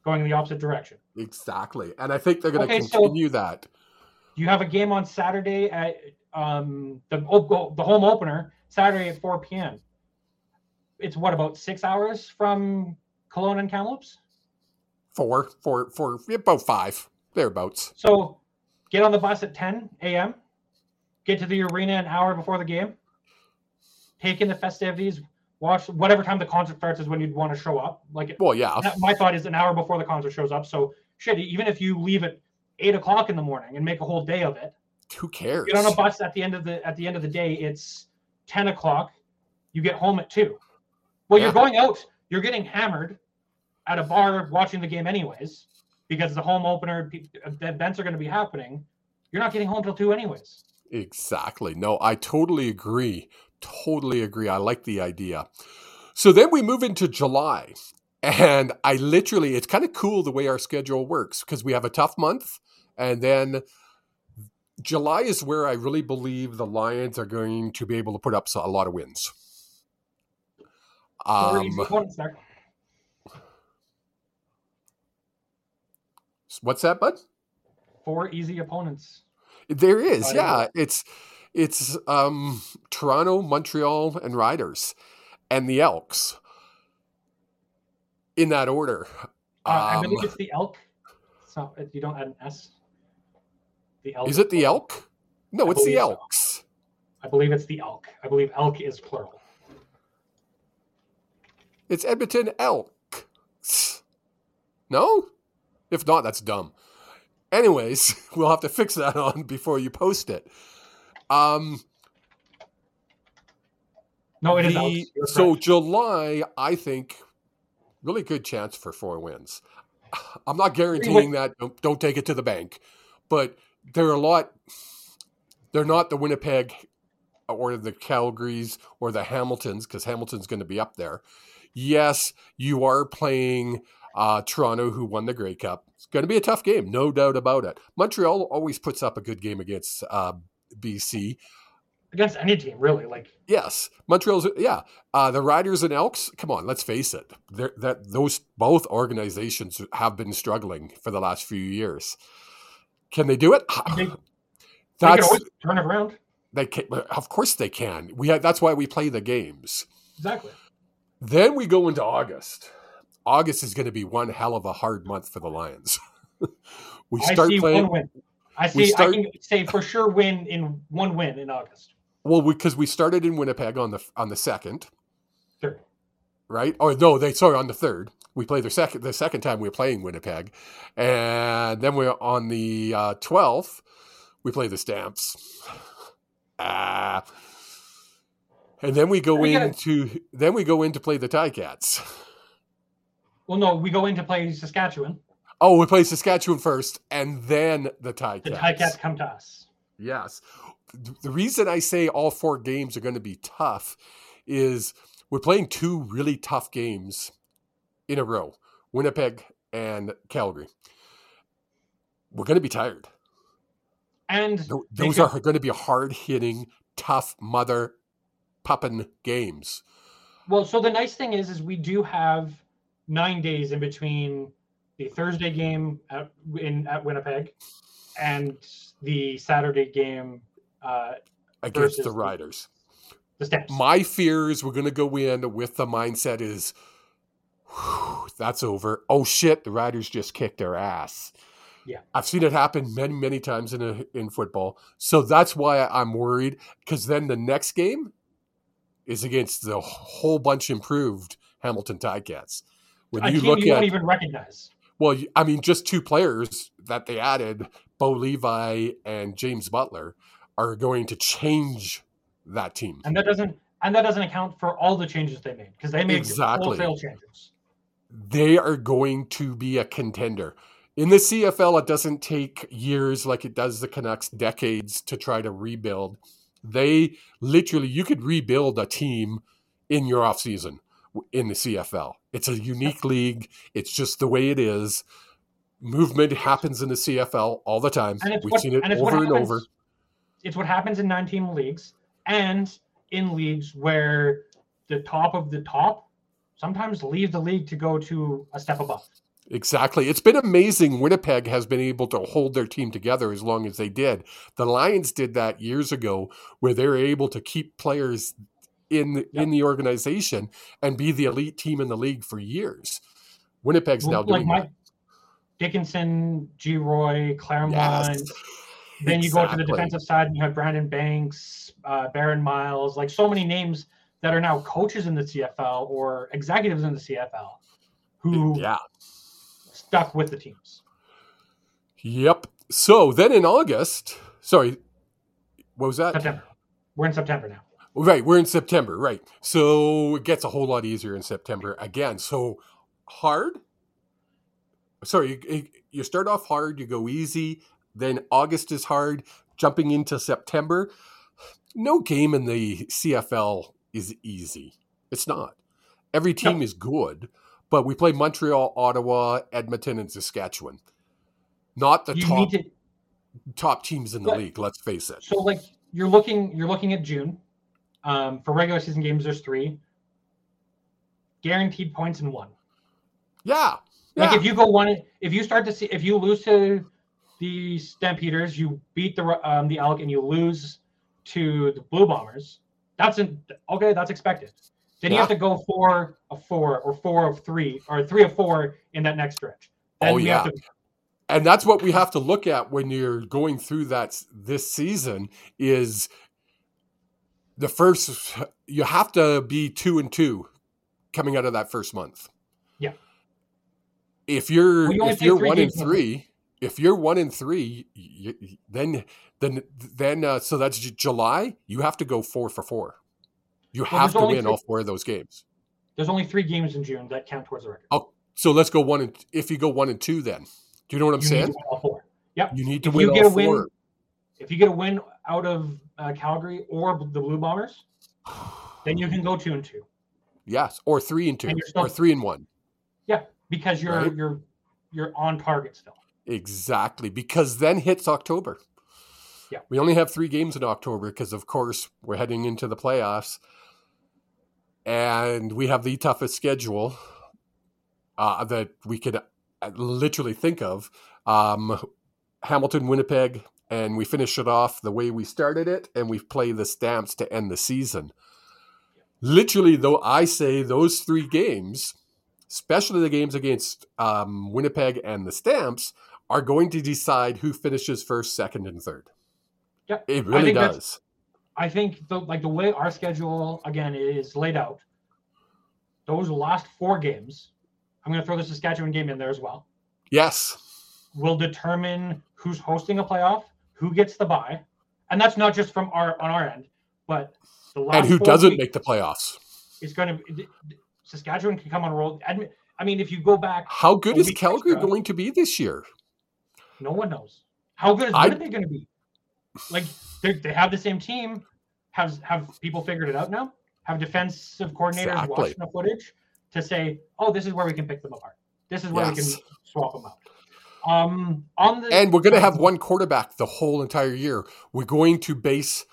going in the opposite direction. exactly. And I think they're going to Okay, so- continue that. You have a game on Saturday at um, the oh, the home opener Saturday at 4 p.m. It's what about six hours from Kelowna and Kamloops? Four, four, four, about five, thereabouts. So get on the bus at 10 a.m., get to the arena an hour before the game, take in the festivities, watch whatever time the concert starts is when you'd want to show up. Like Well, yeah, my thought is an hour before the concert shows up. So shit, even if you leave at eight o'clock in the morning and make a whole day of it, who cares? get on a bus at the end of the at the end of the day, it's 10 o'clock. You get home at two. Well, you're going out, you're getting hammered at a bar watching the game anyways, because the home opener events are going to be happening. You're not getting home till two anyways. Exactly. No, I totally agree. Totally agree. I like the idea. So then we move into July. And I literally, it's kind of cool the way our schedule works because we have a tough month. And then July is where I really believe the Lions are going to be able to put up a lot of wins. Um, easy opponents there. what's that, bud? Four easy opponents. There is, yeah. It's it's um Toronto, Montreal, and Riders, and the Elks. In that order. Uh, I Um, believe it's the elk. So you don't add an S. The elk. is it the elk? No, I it's the. Elks. I believe it's the elk. I believe elk is plural. It's Edmonton Elks. No, If not, that's dumb. Anyways, we'll have to fix that on before you post it. Um, No, it is. the-. You're so correct. July, I think, really good chance for four wins. I'm not guaranteeing that. Don't, don't take it to the bank, but they're a lot. They're not the Winnipeg or the Calgarys or the Hamiltons because Hamilton's going to be up there. Yes, you are playing uh, Toronto, who won the Grey Cup. It's going to be a tough game, no doubt about it. Montreal always puts up a good game against uh, BC. against any team, really. Like Yes, Montreal's yeah. Uh, the Riders and Elks. Come on, let's face it. They're, that those both organizations have been struggling for the last few years. Can they do it? they, they can always turn it around. they can, of course they can. We have, that's why we play the games. Exactly. Then we go into August. August is going to be one hell of a hard month for the Lions. we I start see playing one win. I see. start- I can say for sure win in one win in August. well because we started in Winnipeg on the on the second. Third. right? Oh no, they sorry on the third. We played the second the second time we were playing Winnipeg, and then we're on the uh, twelfth. we play the Stamps. Ah, and then we go We gotta- into then we go in to play the Ticats. Well, no, we go in to play Saskatchewan. Oh, we play Saskatchewan first, and then the Ticats. The Ticats come to us. Yes. The reason I say all four games are going to be tough is we're playing two really tough games in a row Winnipeg and Calgary. We're going to be tired. And Tho- Those could- are going to be hard hitting, tough mother puppin games. Well, so the nice thing is, is we do have nine days in between the Thursday game at, in at Winnipeg and the Saturday game, uh, Against the the- Riders. the Stamps. My fear is we're going to go in with the mindset is, "Whew, that's over. Oh shit, the Riders just kicked our ass. Yeah. I've seen it happen many, many times in a, in football. So that's why I'm worried because then the next game is against the whole bunch improved Hamilton Ticats. When you look you at won't even recognize. well, I mean, just two players that they added, Bo Levi and James Butler, are going to change that team. and that doesn't and that doesn't account for all the changes they made because they made Exactly. wholesale changes. They are going to be a contender. In the CFL, it doesn't take years like it does the Canucks, decades to try to rebuild. They literally, you could rebuild a team in your offseason in the CFL. It's a unique league. It's just the way it is. Movement happens in the CFL all the time. And it's We've what, seen it and over and happens- over. It's what happens in nine-team leagues and in leagues where the top of the top sometimes leave the league to go to a step above. Exactly. It's been amazing. Winnipeg has been able to hold their team together as long as they did. The Lions did that years ago, where they were able to keep players in Yep. in the organization and be the elite team in the league for years. Winnipeg's now like doing Mike that. Dickenson, G. Roy, Clermont. Yes. Then you go to the defensive side and you have Brandon Banks, uh, Barron Miles, like so many names that are now coaches in the CFL or executives in the CFL who Yeah. stuck with the teams. Yep. So then in August, sorry, what was that? September. We're in September now. Right, we're in September, right. So it gets a whole lot easier in September again. So hard. Sorry, you, you start off hard, you go easy, then August is hard, jumping into September. No game in the CFL is easy. It's not. Every team No. is good, but we play Montreal, Ottawa, Edmonton, and Saskatchewan. Not the you top to top teams in the But- league, let's face it. so like you're looking you're looking at June. Um, for regular season games, there's three. Guaranteed points in one. Yeah. Like yeah. if you go one, if you start to see, if you lose to the Stampeders, you beat the um, the Elk, and you lose to the Blue Bombers. That's an, okay. That's expected. Then you have to go four of four or four of three or three of four in that next stretch. Then Oh, yeah. to- and that's what we have to look at when you're going through that this season is the first you have to be two and two coming out of that first month Yeah. if you're if you're one in games a three, if you're one in three, you, then then then uh, so that's July. You have to go four for four. You Well, have to win three- all four of those games. There's only three games in June that count towards the record. Oh, so let's go one and if you go one and two, then do you know what I'm you saying? all four. You need to If win all a win- four. If you get a win out of uh, Calgary or the Blue Bombers, then you can go two and two Yes, or three and two, And still- or three and one. Yeah, because you're Right. you're you're on target still. Exactly, because then hits October. Yeah. We only have three games in October because, of course, we're heading into the playoffs. And we have the toughest schedule uh, that we could uh, literally think of um, Hamilton, Winnipeg, and we finish it off the way we started it, and we play the Stamps to end the season. Literally, though, I say those three games, especially the games against um, Winnipeg and the Stamps, are going to decide who finishes first, second, and third. Yeah, It really that's- does. I think the like the way our schedule again is laid out. Those last four games, I'm going to throw the Saskatchewan game in there as well. Yes. Will determine who's hosting a playoff, who gets the bye, and that's not just from our on our end, but the last And who doesn't make the playoffs? is going to Saskatchewan can come on a roll. I mean, if you go back, How good is Calgary extra. going to be this year? No one knows how good is I- Winnipeg going to be. Like they they have the same team. Have have people figured it out now? Have defensive coordinators Exactly. watched the footage to say, "Oh, this is where we can pick them apart. This is where we can swap them out." Um, on the And we're going to have one quarterback the whole entire year. We're going to base,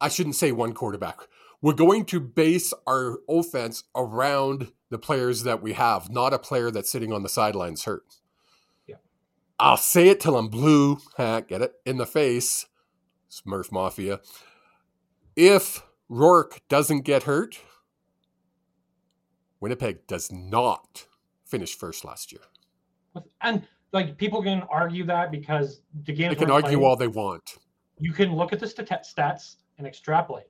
I shouldn't say one quarterback. We're going to base our offense around the players that we have, not a player that's sitting on the sidelines hurt. I'll say it till I'm blue, get it, in the face, Smurf Mafia. If Rourke doesn't get hurt, Winnipeg does not finish first last year. and like people can argue that because the games They can argue played. all they want. you can look at the stat- stats and extrapolate.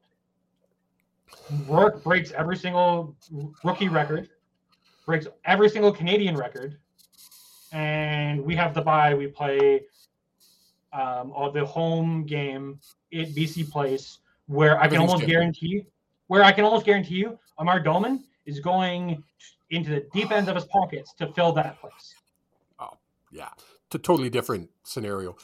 Rourke breaks every single rookie record, breaks every single Canadian record, and we have the bye. We play um, all the home game at BC Place, where I can almost guarantee, where I can almost guarantee you, Amar Doman is going into the deep ends of his pockets to fill that place. Oh yeah, it's a totally different scenario.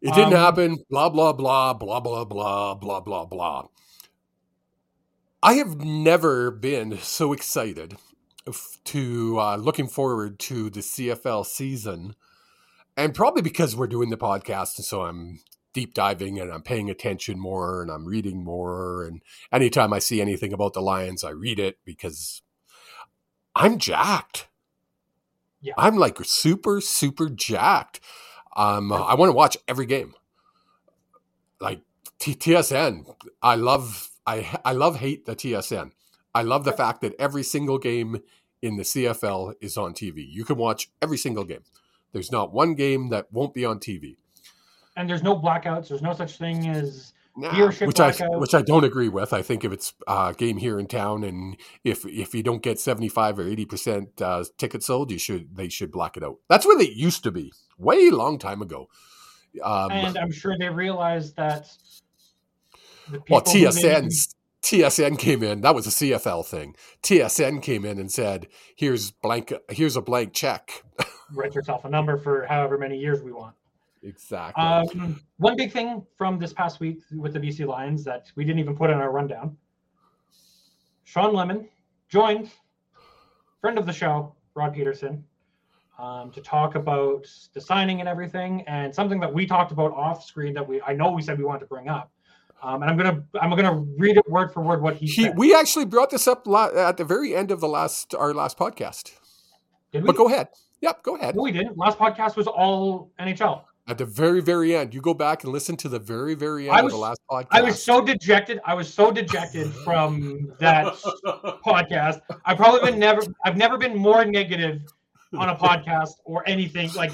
It didn't Um, happen. Blah blah blah blah blah blah blah blah blah. I have never been so excited to uh, looking forward to the CFL season, and probably because we're doing the podcast, and so I'm deep diving and I'm paying attention more and I'm reading more. And anytime I see anything about the Lions, I read it because I'm jacked. Yeah. I'm like super, super jacked. Um, I want to watch every game. Like TSN, I love, I, I love hate the TSN. I love the fact that every single game in the CFL is on TV. You can watch every single game. There's not one game that won't be on TV. And there's no blackouts. There's no such thing as Nah, Viewership which I which I don't agree with. I think if it's a game here in town and if if you don't get seventy five or eighty percent uh, tickets sold, you should they should black it out. That's where they used to be, way long time ago. Um, and I'm sure they realized that. The well, TSN's TSN came in. That was a CFL thing. TSN came in and said, "Here's blank. Here's a blank check." write yourself a number for however many years we want. exactly. Um, one big thing from this past week with the BC Lions that we didn't even put in our rundown. Shawn Lemon joined friend of the show, Rod Pedersen, um, to talk about the signing and everything, and something that we talked about off screen that we I know we said we wanted to bring up. Um, and I'm gonna I'm gonna read it word for word what he, he, said. we actually brought this up la- at the very end of the last our last podcast. Did we? But go ahead. Yep, go ahead. No, we didn't. Last podcast was all NHL. At the very, very end, you go back and listen to the very, very end I of the last podcast. I was so dejected. I was so dejected from that podcast. I've probably been never. I've never been more negative on a podcast or anything. Like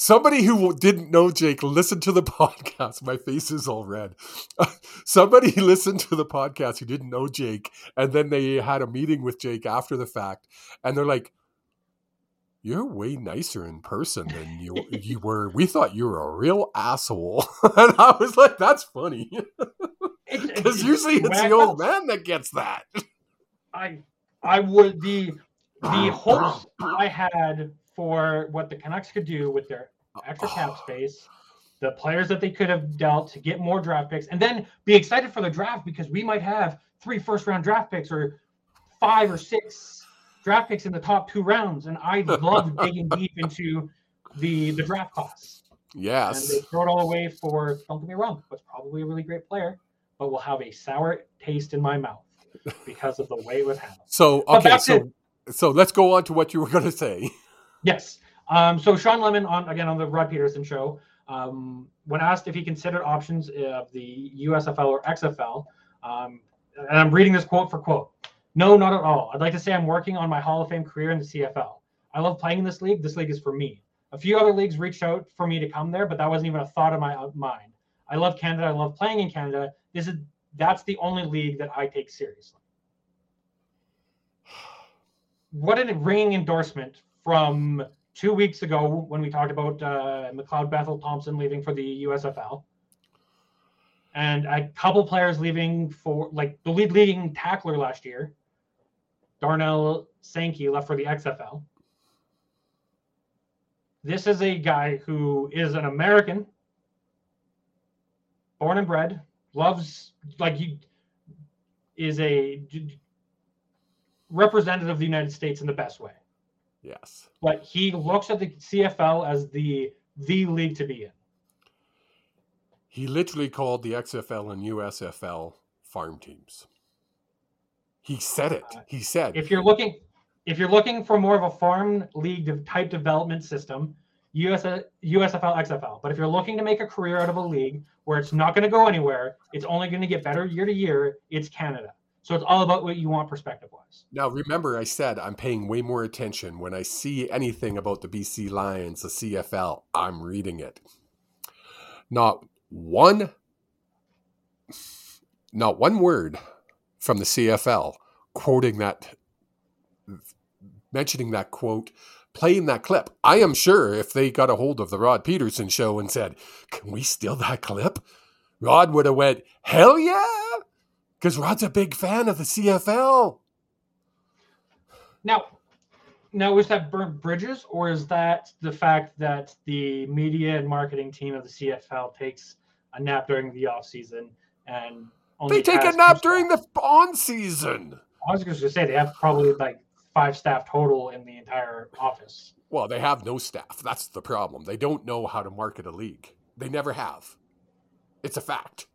Somebody who didn't know Jake listened to the podcast. My face is all red. Somebody listened to the podcast who didn't know Jake, and then they had a meeting with Jake after the fact, and they're like, you're way nicer in person than you you were. We thought you were a real asshole, and I was like, "That's funny," because usually it's the old man that gets that. I I would the the hopes I had for what the Canucks could do with their extra oh. cap space, the players that they could have dealt to get more draft picks, and then be excited for the draft because we might have three first round draft picks or five or six draft picks in the top two rounds, and I love digging deep into the the draft class. Yes, and they throw it all away for. Don't get me wrong, was probably a really great player, but will have a sour taste in my mouth because of the way it was handled. So okay, so so let's go on to what you were going to say. Yes. Um, so Shawn Lemon on again on the Rod Pedersen show, um, when asked if he considered options of the USFL or XFL, um, and I'm reading this quote for quote. No, not at all. I'd like to say I'm working on my Hall of Fame career in the CFL. I love playing in this league. This league is for me. A few other leagues reached out for me to come there, but that wasn't even a thought in my mind. I love Canada. I love playing in Canada. This is that's the only league that I take seriously. What a ringing endorsement from two weeks ago when we talked about uh, McLeod Bethel Thompson leaving for the USFL and a couple players leaving for like the lead leading tackler last year Darnell Sankey left for the XFL. This is a guy who is an American, born and bred, loves like he is a representative of the United States in the best way. Yes. But he looks at the CFL as the the league to be in. He literally called the XFL and USFL farm teams. He said it. Uh, he said if you're looking if you're looking for more of a farm league type development system, US, USFL, XFL. But if you're looking to make a career out of a league where it's not going to go anywhere, it's only going to get better year to year, it's Canada. So it's all about what you want perspective wise. Now, remember, I said I'm paying way more attention when I see anything about the BC Lions, the CFL. I'm reading it. Not one, not one word from the CFL quoting that, mentioning that quote, playing that clip. I am sure if they got a hold of the Rod Pedersen show and said, "Can we steal that clip?" Rod would have went, "Hell yeah!" Because Rod's a big fan of the CFL. Now, now is that burnt bridges, or is that the fact that the media and marketing team of the CFL takes a nap during the off season and they take a nap during the on season. I was just gonna say they have probably like five staff total in the entire office. Well, they have no staff. That's the problem. They don't know how to market a league. They never have. It's a fact.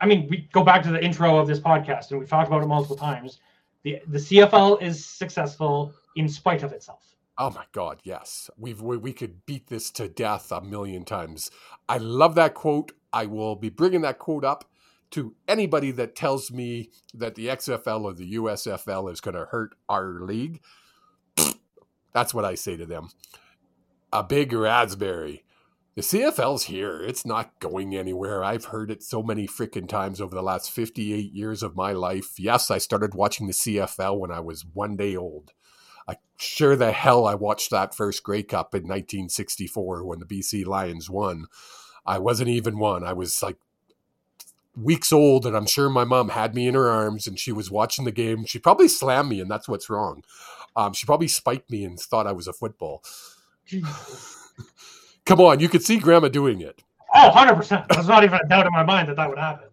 I mean, we go back to the intro of this podcast, and we've talked about it multiple times. the The CFL is successful in spite of itself. Oh my God, yes. We've we, we could beat this to death a million times. I love that quote. I will be bringing that quote up to anybody that tells me that the XFL or the USFL is going to hurt our league. That's what I say to them. A big raspberry. The CFL's here. It's not going anywhere. I've heard it so many freaking times over the last 58 years of my life. Yes, I started watching the CFL when I was one day old. I sure the hell I watched that first Grey Cup in 1964 when the BC Lions won. I wasn't even one. I was like weeks old, and I'm sure my mom had me in her arms and she was watching the game. She probably slammed me, and that's what's wrong. Um, she probably spiked me and thought I was a football. Come on, you could see Grandma doing it. Oh, 100%. There's not even a doubt in my mind that that would happen.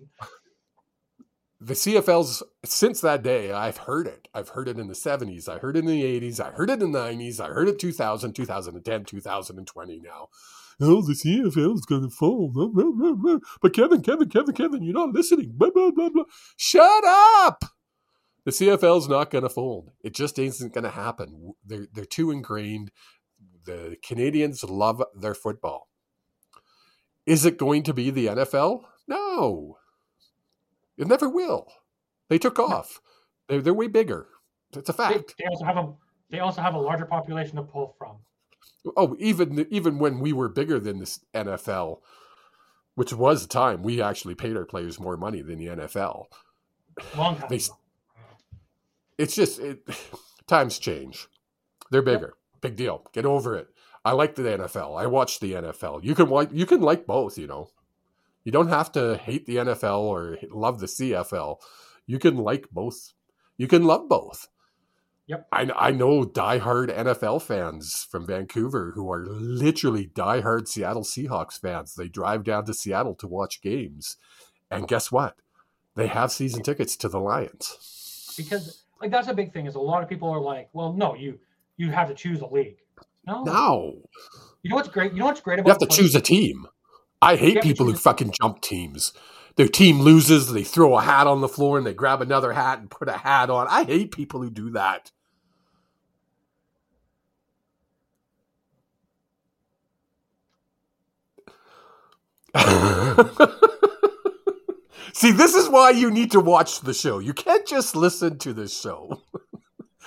The CFL's, since that day, I've heard it. I've heard it in the 70s. I heard it in the 80s. I heard it in the 90s. I heard it 2000, 2010, 2020 now oh, the CFL is going to fall. But Kevin, Kevin, Kevin, Kevin, you're not listening. Blah, blah, blah, blah. Shut up. The CFL is not going to fold. It just isn't going to happen. They're, they're too ingrained. The Canadians love their football. Is it going to be the NFL? No. It never will. They took off. They're, they're way bigger. It's a fact. They, they also have a they also have a larger population to pull from oh, even even when we were bigger than this NFL, which was a time we actually paid our players more money than the NFL. Long time. They, it's just it, times change. They're bigger, yep. Big deal. Get over it. I like the NFL. I watch the NFL. You can like you can like both. You know, you don't have to hate the NFL or love the CFL. You can like both. You can love both. Yep. I, I know diehard NFL fans from Vancouver who are literally diehard Seattle Seahawks fans. They drive down to Seattle to watch games. And guess what? They have season tickets to the Lions. Because like that's a big thing is a lot of people are like, well, no, you you have to choose a league. No. No. You know what's great? You know what's great about You have to choose a team. I hate people who fucking jump teams. Their team loses, they throw a hat on the floor and they grab another hat and put a hat on. I hate people who do that. See, this is why you need to watch the show. You can't just listen to this show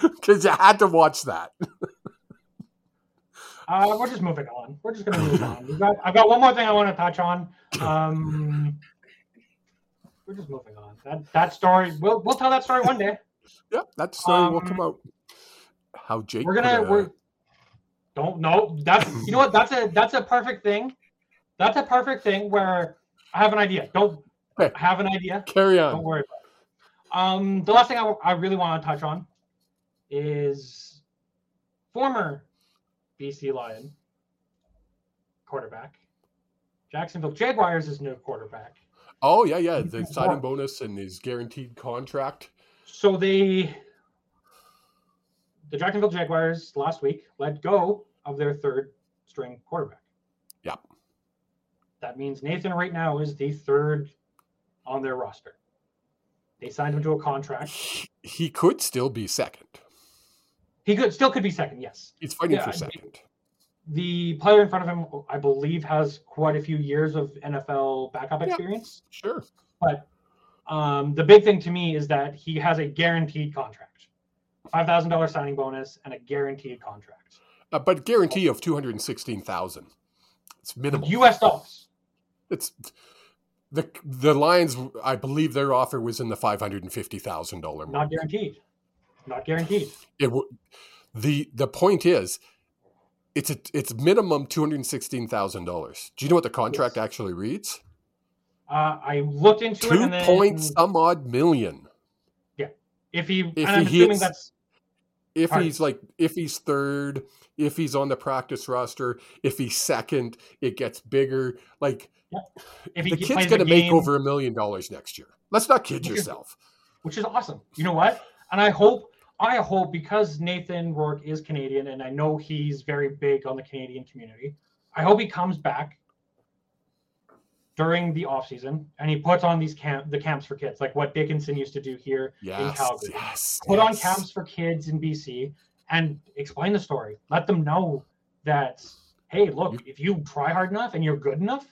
because you had to watch that. Uh, we're just moving on. We're just gonna move on. Got, I've got one more thing I want to touch on. Um, we're just moving on. That that story. We'll we'll tell that story one day. Yep, that story will Um, come out. How Jake? We're gonna a- we're don't know that's you know what that's a that's a perfect thing. That's a perfect thing where I have an idea. Don't. Have an idea. carry on. Don't worry about it. Um, the last thing I, I really want to touch on is former BC Lion quarterback. Jacksonville Jaguars is new quarterback. Oh yeah, yeah. The signing bonus and his guaranteed contract. So they, the Jacksonville Jaguars last week let go of their third string quarterback. Yep. That means Nathan right now is the third on their roster. They signed him to a contract. He, he could still be second. He could still could be second, yes. He's fighting Yeah, for second. The player in front of him, I believe, has quite a few years of NFL backup Yeah. experience. Sure. But um, the big thing to me is that he has a guaranteed contract, five thousand dollars signing bonus, and a guaranteed contract. Uh, but guarantee of two hundred and sixteen thousand. It's minimal. U.S. dollars. It's the the Lions. I believe their offer was in the five hundred and fifty thousand dollar. Not guaranteed. Not guaranteed. It w- the the point is, it's a it's minimum two hundred sixteen thousand dollars. Do you know what the contract Yes. actually reads? Uh, I looked into it, Two and then point some odd million. Yeah, if he, if and I'm he assuming hits- that's If he's like if he's third, if he's on the practice roster, if he's second, it gets bigger. Like if he the kid's going to make over a million dollars next year. Let's not kid Which is- yourself. which is awesome. You know what? And I hope, I hope because Nathan Rourke is Canadian, and I know he's very big on the Canadian community. I hope he comes back during the off season and he puts on these camp the camps for kids, like what Dickenson used to do here in Calgary. yes. Put on camps for kids in BC and explain the story. Let them know that hey, look, if you try hard enough and you're good enough,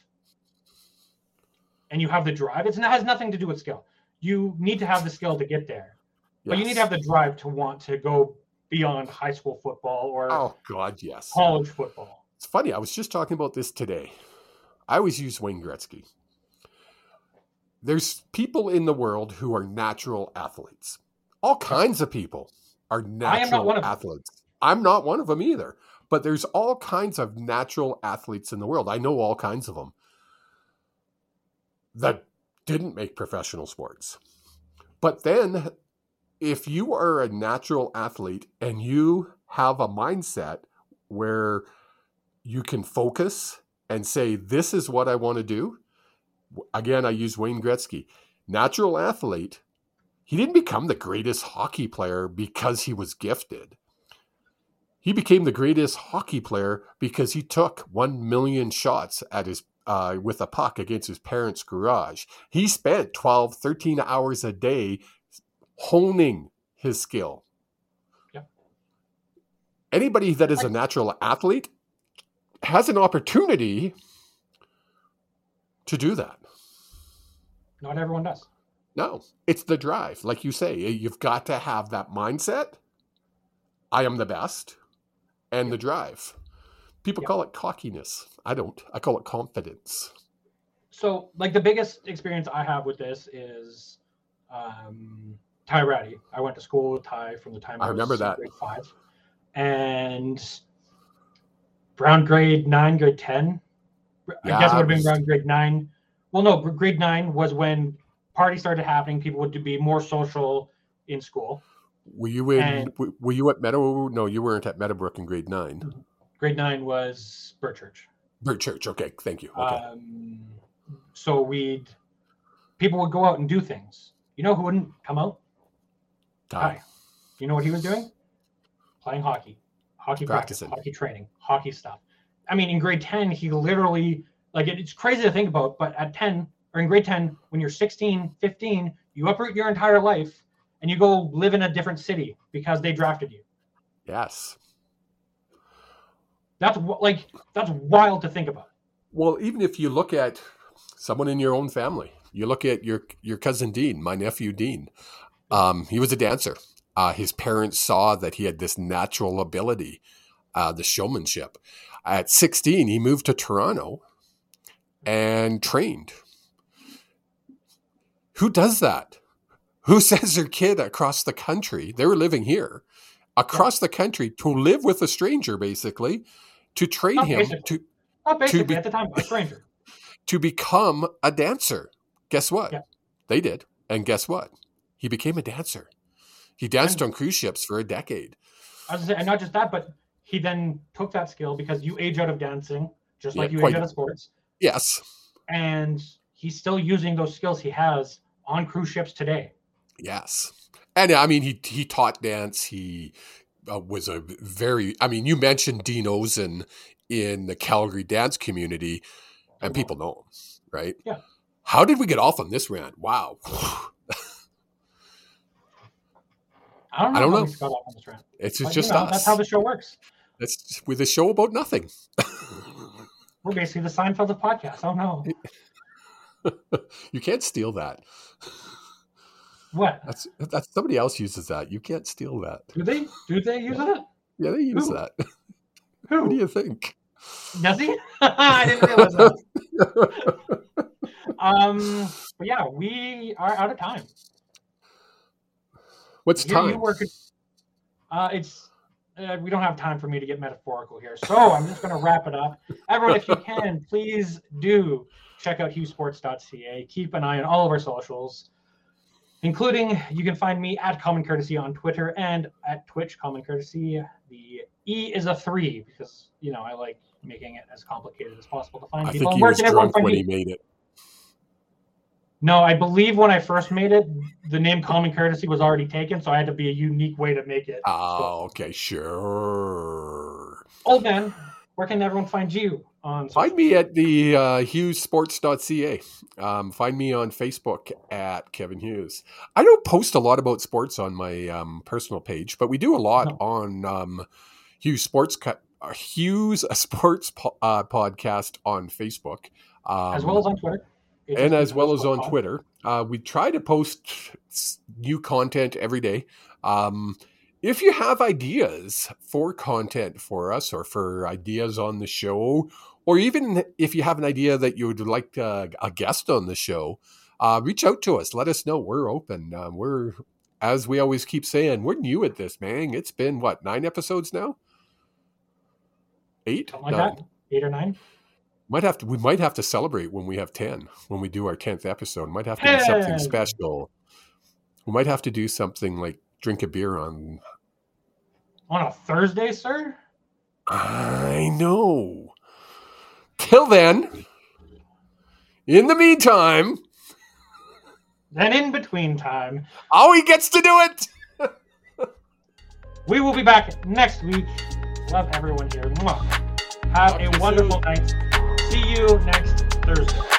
and you have the drive, it's, it has nothing to do with skill. You need to have the skill to get there. But you need to have the drive to want to go beyond high school football or Oh God, yes. college football. It's funny. I was just talking about this today. I always use Wayne Gretzky. There's people in the world who are natural athletes. All kinds of people are natural am not one of them. athletes. I'm not one of them either. But there's all kinds of natural athletes in the world. I know all kinds of them that didn't make professional sports. But then, if you are a natural athlete and you have a mindset where you can focus and say, This is what I want to do. Again, I use Wayne Gretzky. Natural athlete, he didn't become the greatest hockey player because he was gifted. He became the greatest hockey player because he took 1 million shots at his uh, with a puck against his parents' garage. He spent 12, 13 hours a day honing his skill. Yep. Anybody that is a natural athlete has an opportunity to do that. Not everyone does. No, it's the drive. Like you say, you've got to have that mindset. I am the best. And the drive. People Yeah. call it cockiness. I don't. I call it confidence. So, like the biggest experience I have with this is um, Ty Ratty. I went to school with Ty from the time I remember was that. grade five, and brown grade nine, grade ten. I guess it would have been around grade nine. Well, no, grade nine was when parties started happening. People would be more social in school. Were you in? And- were you at Meadow? No, you weren't at Meadowbrook in grade nine. Grade nine was Birchurch. Bird Church. Okay, thank you. Okay. Um, so we'd people would go out and do things. You know who wouldn't come out? Ty. Oh. You know what he was doing? Playing hockey, hockey practice, Practicing. hockey training, hockey stuff. I mean, in grade 10, he literally, like, it- it's crazy to think about, but at 10, or in grade 10, when you're 16, 15, you uproot your entire life and you go live in a different city because they drafted you. Yes. That's like, that's wild to think about. Well, even if you look at someone in your own family, you look at your your cousin Dean, my nephew Dean. Um, he was a dancer. Uh, his parents saw that he had this natural ability, uh, the showmanship. At 16, he moved to Toronto and trained. Who does that? Who sends their kid across the country? They were living here, across the country to live with a stranger, basically, to train Not him basically. to Not basically be- at the time, a stranger. to become a dancer. Guess what? Yeah. They did. And guess what? He became a dancer. He danced on cruise ships for a decade. I was gonna say, and not just that, but he then took that skill because you age out of dancing, just like you quite. age out of sports, Yes. and he's still using those skills he has on cruise ships today. Yes. And I mean, he he taught dance. He uh, was a very. I mean, you mentioned Dean Ozen in the Calgary dance community, and people know him, right? Yeah. How did we get off on this rant? Wow. I don't know. I don't know. we got off on this rant, It's but, just you know, us. That's how the show works. It's with a show about nothing. We're basically the Seinfeld of podcasts. I don't know you can't steal that. what That's that's somebody else uses that. You can't steal that. do they do they use that? Yeah, they use Who? that. What do you think? does he? I didn't realize that. Um, but yeah, we are out of time. What's You- you time? work at- uh, it's uh, we don't have time for me to get metaphorical here, so I'm just going to wrap it up. Everyone, if you can, please do check out hughessports.ca. Keep an eye on all of our socials, including you can find me at Common Courtesy on Twitter and at Twitch Common Courtesy. The E is a three because you know I like making it as complicated as possible to find I people. think he was drunk when he made it. No, I believe when I first made it, the name Common Courtesy was already taken, so I had to be a unique way to make it. Oh, okay, sure. Old man, where can everyone find you on? Find me at the uh, HughesSports.ca. Um, find me on Facebook at Kevin Hughes. I don't post a lot about sports on my um, personal page, but we do a lot No. on um, Hughes Sports uh, Hughes a Sports po- uh, podcast on Facebook, um, as well as on Twitter. And as well as on Twitter. Uh, we try to post new content every day. Um, if you have ideas for content for us or for ideas on the show, or even if you have an idea that you would like uh, a guest on the show, uh, reach out to us. Let us know. We're open. Um, we're, as we always keep saying, we're new at this, man. It's been what, nine episodes now? Eight? Something like Nine. that. Eight or nine. Might have to. We might have to celebrate when we have ten. When we do our tenth episode, might have to do something special. We might have to do something like drink a beer on. On a Thursday, sir? I know. Till then, in the meantime, Then in between time, Howie gets to do it. we will be back next week. Love everyone here. Have Talk a wonderful night. See you next Thursday.